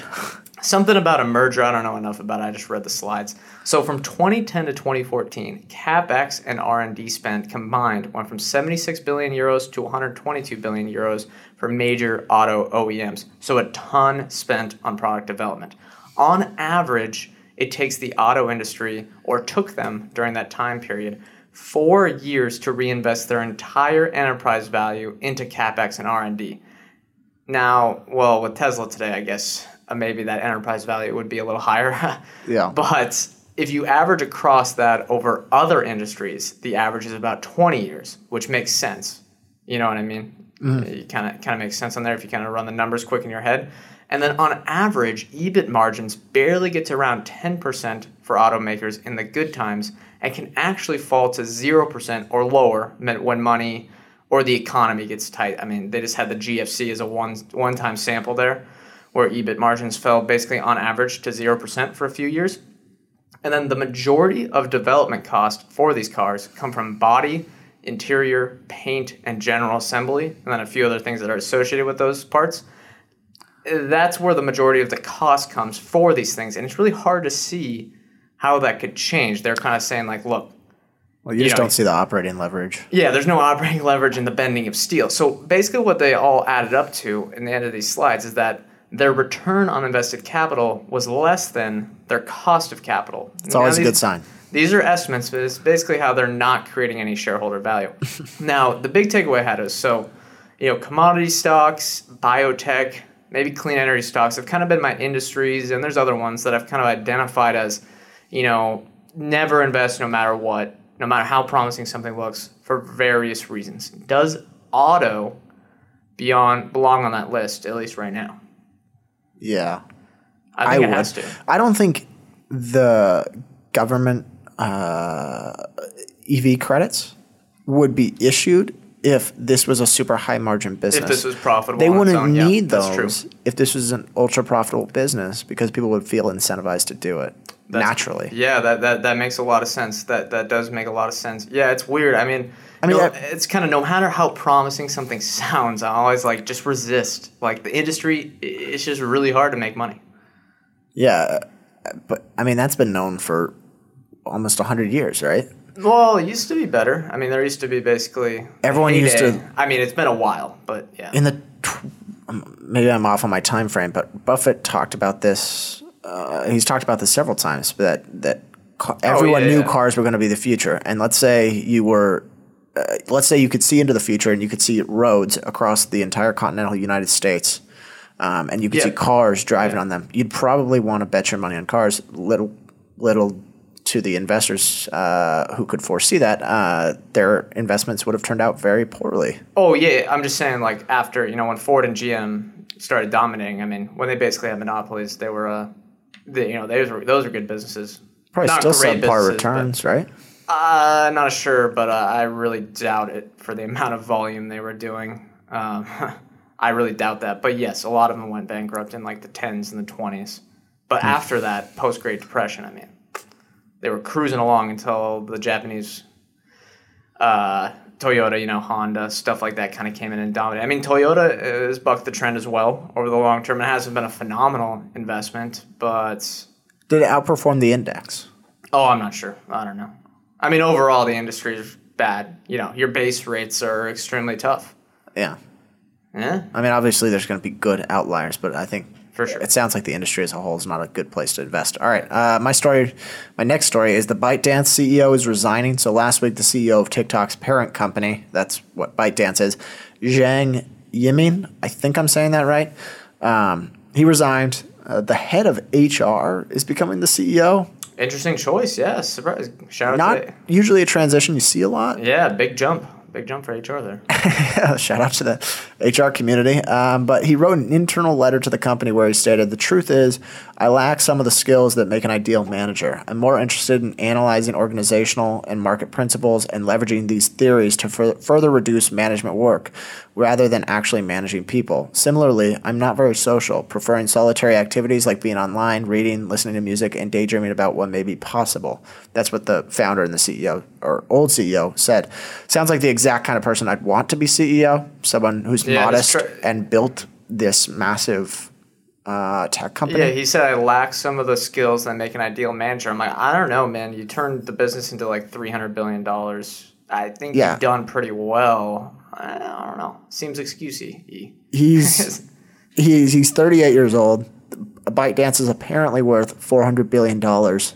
something about a merger. I don't know enough about it. I just read the slides. So from 2010 to 2014, capex and R&D spend combined went from 76 billion euros to 122 billion euros for major auto OEMs. So a ton spent on product development. On average, it takes the auto industry, or took them during that time period, four years to reinvest their entire enterprise value into capex and R&D. Now, well, with Tesla today, I guess uh, maybe that enterprise value would be a little higher.
Yeah.
But if you average across that over other industries, the average is about 20 years, which makes sense. You know what I mean? It kind of kind of makes sense on there if you kind of run the numbers quick in your head. And then on average, EBIT margins barely get to around 10% for automakers in the good times and can actually fall to 0% or lower when money or the economy gets tight. I mean, they just had the GFC as a one one-time sample there where EBIT margins fell basically on average to 0% for a few years. And then the majority of development costs for these cars come from body, interior, paint, and general assembly, and then a few other things that are associated with those parts. That's where the majority of the cost comes for these things. And it's really hard to see how that could change. They're kind of saying, like, look,
Well, you just
know,
don't see the operating leverage.
yeah, there's no operating leverage in the bending of steel. So basically, what they all added up to in the end of these slides is that their return on invested capital was less than their cost of capital.
It's always a good sign.
These are estimates, but it's basically how they're not creating any shareholder value. now, the big takeaway I had is so, you know, commodity stocks, biotech, maybe clean energy stocks have kind of been my industries, and there's other ones that I've kind of identified as, you know, never invest no matter what, no matter how promising something looks for various reasons. Does auto beyond belong on that list, at least right now?
Yeah.
I it
would. I don't think the government uh, EV credits would be issued if this was a super high margin business.
If this was profitable,
they wouldn't
own, yeah,
need
that's true.
those if this was an ultra profitable business because people would feel incentivized to do it
That's-
naturally.
Yeah, that, that that makes a lot of sense. That that does make a lot of sense. Yeah, it's weird. I mean,
I mean,
no,
I-
it's kind of no matter how promising something sounds, I always like just resist. Like the industry, it's just really hard to make money.
Yeah, but I mean that's been known for almost hundred years, right?
Well, it used to be better. I mean, there used to be basically
Everyone used to-
I mean, it's been a while, but yeah.
in the tw- um, maybe I'm off on my time frame, but Buffett talked about this. Uh, he's talked about this several times. That that ca- everyone
yeah,
knew
yeah.
cars were going to be the future, and let's say you were. Uh, let's say you could see into the future and you could see roads across the entire continental United States, um, and you could
Yeah.
see cars driving on them. You'd probably want to bet your money on cars. Little, little to the investors uh, who could foresee that, uh, their investments would have turned out very poorly.
Oh yeah, I'm just saying like after you know when Ford and GM started dominating. I mean, when they basically had monopolies, they were uh, they, you know those were those are good businesses.
Probably
Not
still subpar
businesses, but-
returns, right?
Uh, not sure, but uh, I really doubt it for the amount of volume they were doing. Um, I really doubt that. But yes, a lot of them went bankrupt in like the 10s and the 20s. But
Hmm.
after that, post Great Depression, I mean, they were cruising along until the Japanese uh, Toyota, you know, Honda, stuff like that kind of came in and dominated. I mean, Toyota has bucked the trend as well over the long term. It hasn't been a phenomenal investment, but
Did it outperform the index?
oh, I'm not sure. I don't know. I mean, overall, the industry is bad. You know, your base rates are extremely tough.
Yeah.
Yeah,
I mean, obviously, there's going to be good outliers, but I think
For sure.
it sounds like the industry as a whole is not a good place to invest. All right, uh, my story, my next story is the ByteDance CEO is resigning. So last week, the CEO of TikTok's parent company, that's what ByteDance is, Zhang Yimin, I think I'm saying that right. Um, he resigned. Uh, the head of HR is becoming the CEO.
interesting choice. Yeah, surprise. Shout out
Not usually a transition you see a lot.
yeah, big jump, big jump for HR there.
Shout out to the HR community. Um, but he wrote an internal letter to the company where he stated, The truth is, I lack some of the skills that make an ideal manager. I'm more interested in analyzing organizational and market principles and leveraging these theories to fur- further reduce management work rather than actually managing people. Similarly, I'm not very social, preferring solitary activities like being online, reading, listening to music, and daydreaming about what may be possible. That's what the founder and the CEO, or old CEO, said. Sounds like the exact kind of person I'd want to be CEO, someone who's
Yeah,
modest
tr-
and built this massive uh, tech company.
Yeah, he said I lack some of the skills that make an ideal manager. I'm like, I don't know, man. You turned the business into like three hundred billion dollars. I think
Yeah.
you've done pretty well. I don't know. Seems excusey.
he's he's he's 38 years old. ByteDance is apparently worth 400 billion dollars.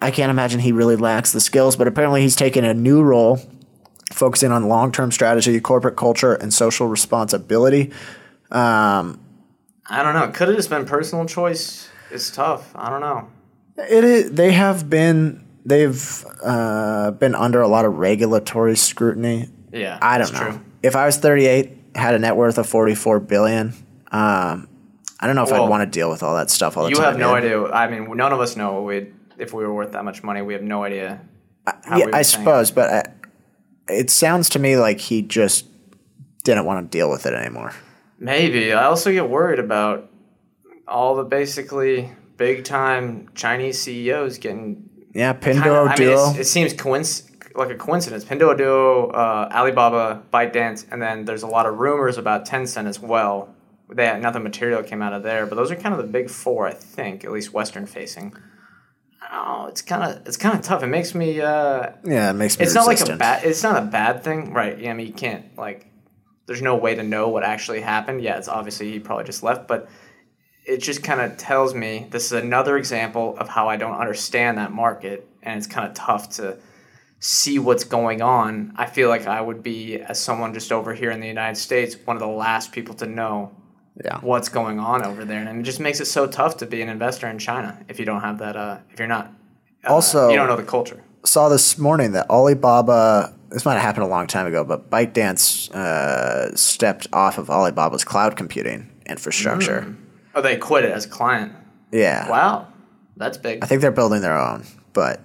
I can't imagine he really lacks the skills, but apparently he's taken a new role, focusing on long-term strategy, corporate culture, and social responsibility. Um,
I don't know. Could it have just been personal choice. It's tough. I don't know.
It is, they have been they've uh, been under a lot of regulatory scrutiny.
Yeah,
I don't know.
true.
If I was 38, had a net worth of 44 billion, um, I don't know if
Well,
I'd want to deal with all that stuff all the
You
time.
You have no
man.
idea. I mean, none of us know what we'd if we were worth that much money. We have no idea. how
Yeah,
we
I suppose, but I, it sounds to me like he just didn't want to deal with it anymore.
Maybe. I also get worried about all the basically big time Chinese CEOs getting
Yeah, Pindo.
I mean, it seems coinc- like a coincidence. Pinduoduo, uh, Alibaba, ByteDance, and then there's a lot of rumors about Tencent as well. They had, nothing material came out of there, but those are kind of the big four, I think, at least Western facing. Oh, it's kind of it's kind of tough. It makes me. Uh,
yeah, it makes me
it's not like a
resistant.
bad. It's not a bad thing, right? Yeah, I mean, you can't like. There's no way to know what actually happened. Yeah, it's obviously he probably just left, but it just kind of tells me this is another example of how I don't understand that market, and it's kind of tough to see what's going on. I feel like I would be, as someone just over here in the United States, one of the last people to know
Yeah.
what's going on over there, and it just makes it so tough to be an investor in China if you don't have that. Uh, if you're not, uh,
Also-
you don't know the culture.
saw this morning that Alibaba. This might have happened a long time ago, but ByteDance uh, stepped off of Alibaba's cloud computing infrastructure.
Oh, they quit it as a client.
Yeah,
Wow, that's big.
I think they're building their own, but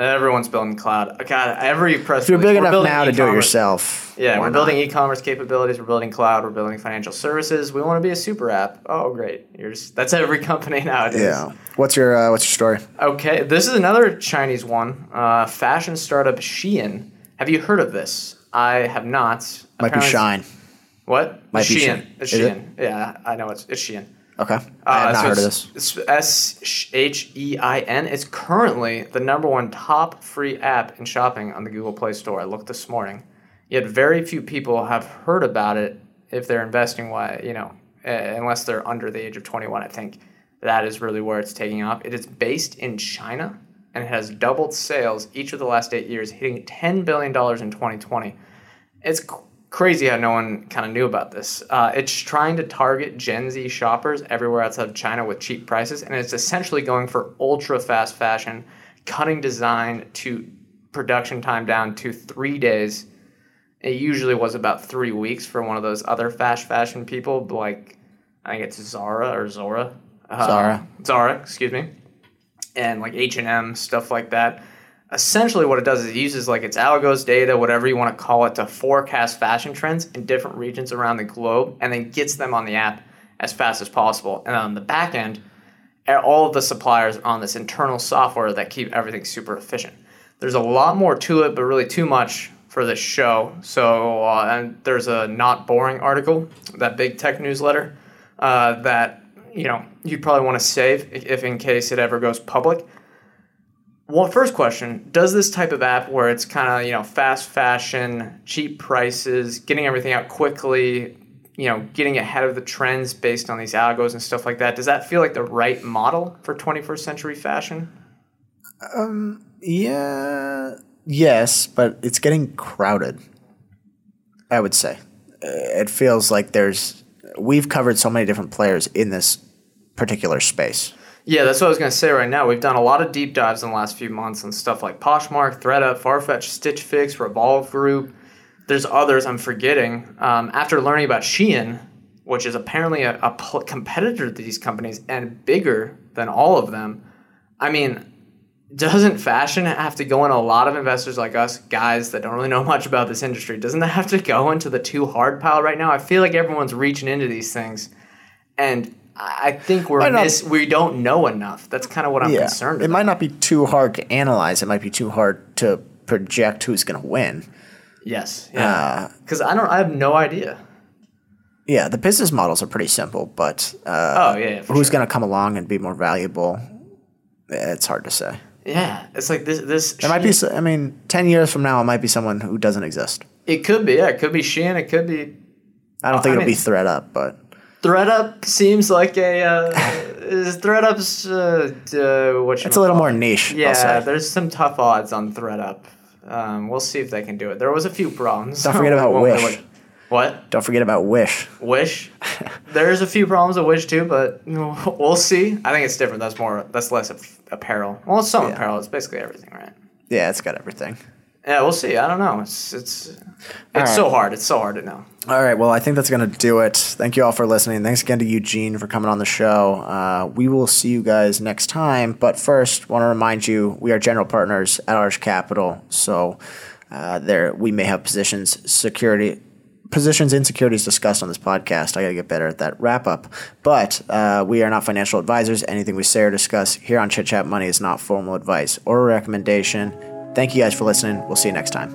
Everyone's building cloud. God, every press.
if you're big enough now to do it yourself,
Yeah, we're
not?
building e-commerce capabilities. We're building cloud. We're building financial services. We want to be a super app. Oh, great! You're just, that's every company nowadays.
Yeah. What's your uh, What's your story?
Okay, this is another Chinese one. Uh, fashion startup Shein. Have you heard of this? I have not.
Might be Shine.
What?
Might be
Shein.
Shein.
It's
Is it?
Shein. Yeah, I know it's it's Shein.
Okay, I have
Uh,
not
so
heard of this.
S H E I N. It's currently the number one top free app in shopping on the Google Play Store. I looked this morning. Yet very few people have heard about it if they're investing. Why you know, unless they're under the age of twenty one. I think that is really where it's taking off. It is based in China and it has doubled sales each of the last eight years, hitting ten billion dollars in twenty twenty. It's c- crazy how no one kind of knew about this. Uh, it's trying to target Gen Z shoppers everywhere outside of China with cheap prices, and it's essentially going for ultra fast fashion, cutting design to production time down to three days. It usually was about three weeks for one of those other fast fashion people, like I think it's Zara or Zora. Uh,
Zara.
Zara, excuse me and like H&M stuff like that. Essentially what it does is it uses like its algos data, whatever you want to call it, to forecast fashion trends in different regions around the globe and then gets them on the app as fast as possible. And on the back end, all of the suppliers are on this internal software that keep everything super efficient. There's a lot more to it, but really too much for this show. So uh, and there's a not boring article, that big tech newsletter uh, that you know you'd probably want to save if in case it ever goes public. Well, first question: Does this type of app, where it's kind of you know fast fashion, cheap prices, getting everything out quickly, you know, getting ahead of the trends based on these algos and stuff like that, does that feel like the right model for 21st century fashion?
Um, yeah. Yes, but it's getting crowded. I would say. It feels like there's we've covered so many different players in this particular space.
Yeah, that's what I was going to say right now. We've done a lot of deep dives in the last few months on stuff like Poshmark, ThredUp, Farfetch, Stitch Fix, Revolve Group. There's others I'm forgetting. Um, after learning about Shein, which is apparently a, a pl- competitor to these companies and bigger than all of them, I mean, doesn't fashion have to go in a lot of investors like us, guys that don't really know much about this industry? Doesn't that have to go into the too hard pile right now? I feel like everyone's reaching into these things, and I think we're
not-
miss, we don't know enough. That's kind of what I'm concerned
It
about.
might not be too hard to analyze. It might be too hard to project who's going to win.
Yes,
Uh,
yeah. Because I don't, I have no idea.
Yeah, the business models are pretty simple, but uh,
Oh yeah, yeah,
who's
sure.
going to come along and be more valuable? It's hard to say.
Yeah, it's like this. This
There might be. I mean, ten years from now, it might be someone who doesn't exist.
It could be. Yeah, it could be Shein. It could be
I don't think
I
it'll be
mean-
thread up, but
ThredUp. Seems like a uh, is ThredUp's uh, uh, what
it's a little more niche. I'll
Yeah, there's some tough odds on ThredUp. Um, we'll see if they can do it. There was a few problems.
Don't forget about Wish.
What?
Don't forget about Wish.
Wish. There's a few problems with Wish too, but we'll see. I think it's different. That's more. That's less of apparel. Well, it's some
Yeah.
apparel. It's basically everything, right?
Yeah, it's got everything.
Yeah, we'll see. I don't know. It's it's it's
right.
so hard. It's so hard to know.
All right. Well, I think that's going to do it. Thank you all for listening. Thanks again to Eugene for coming on the show. Uh, we will see you guys next time. But first, want to remind you we are general partners at Arch Capital. So uh, there we may have positions security positions in securities discussed on this podcast. I got to get better at that wrap up. But uh, we are not financial advisors. Anything we say or discuss here on Chit Chat Money is not formal advice or a recommendation. Thank you guys for listening. We'll see you next time.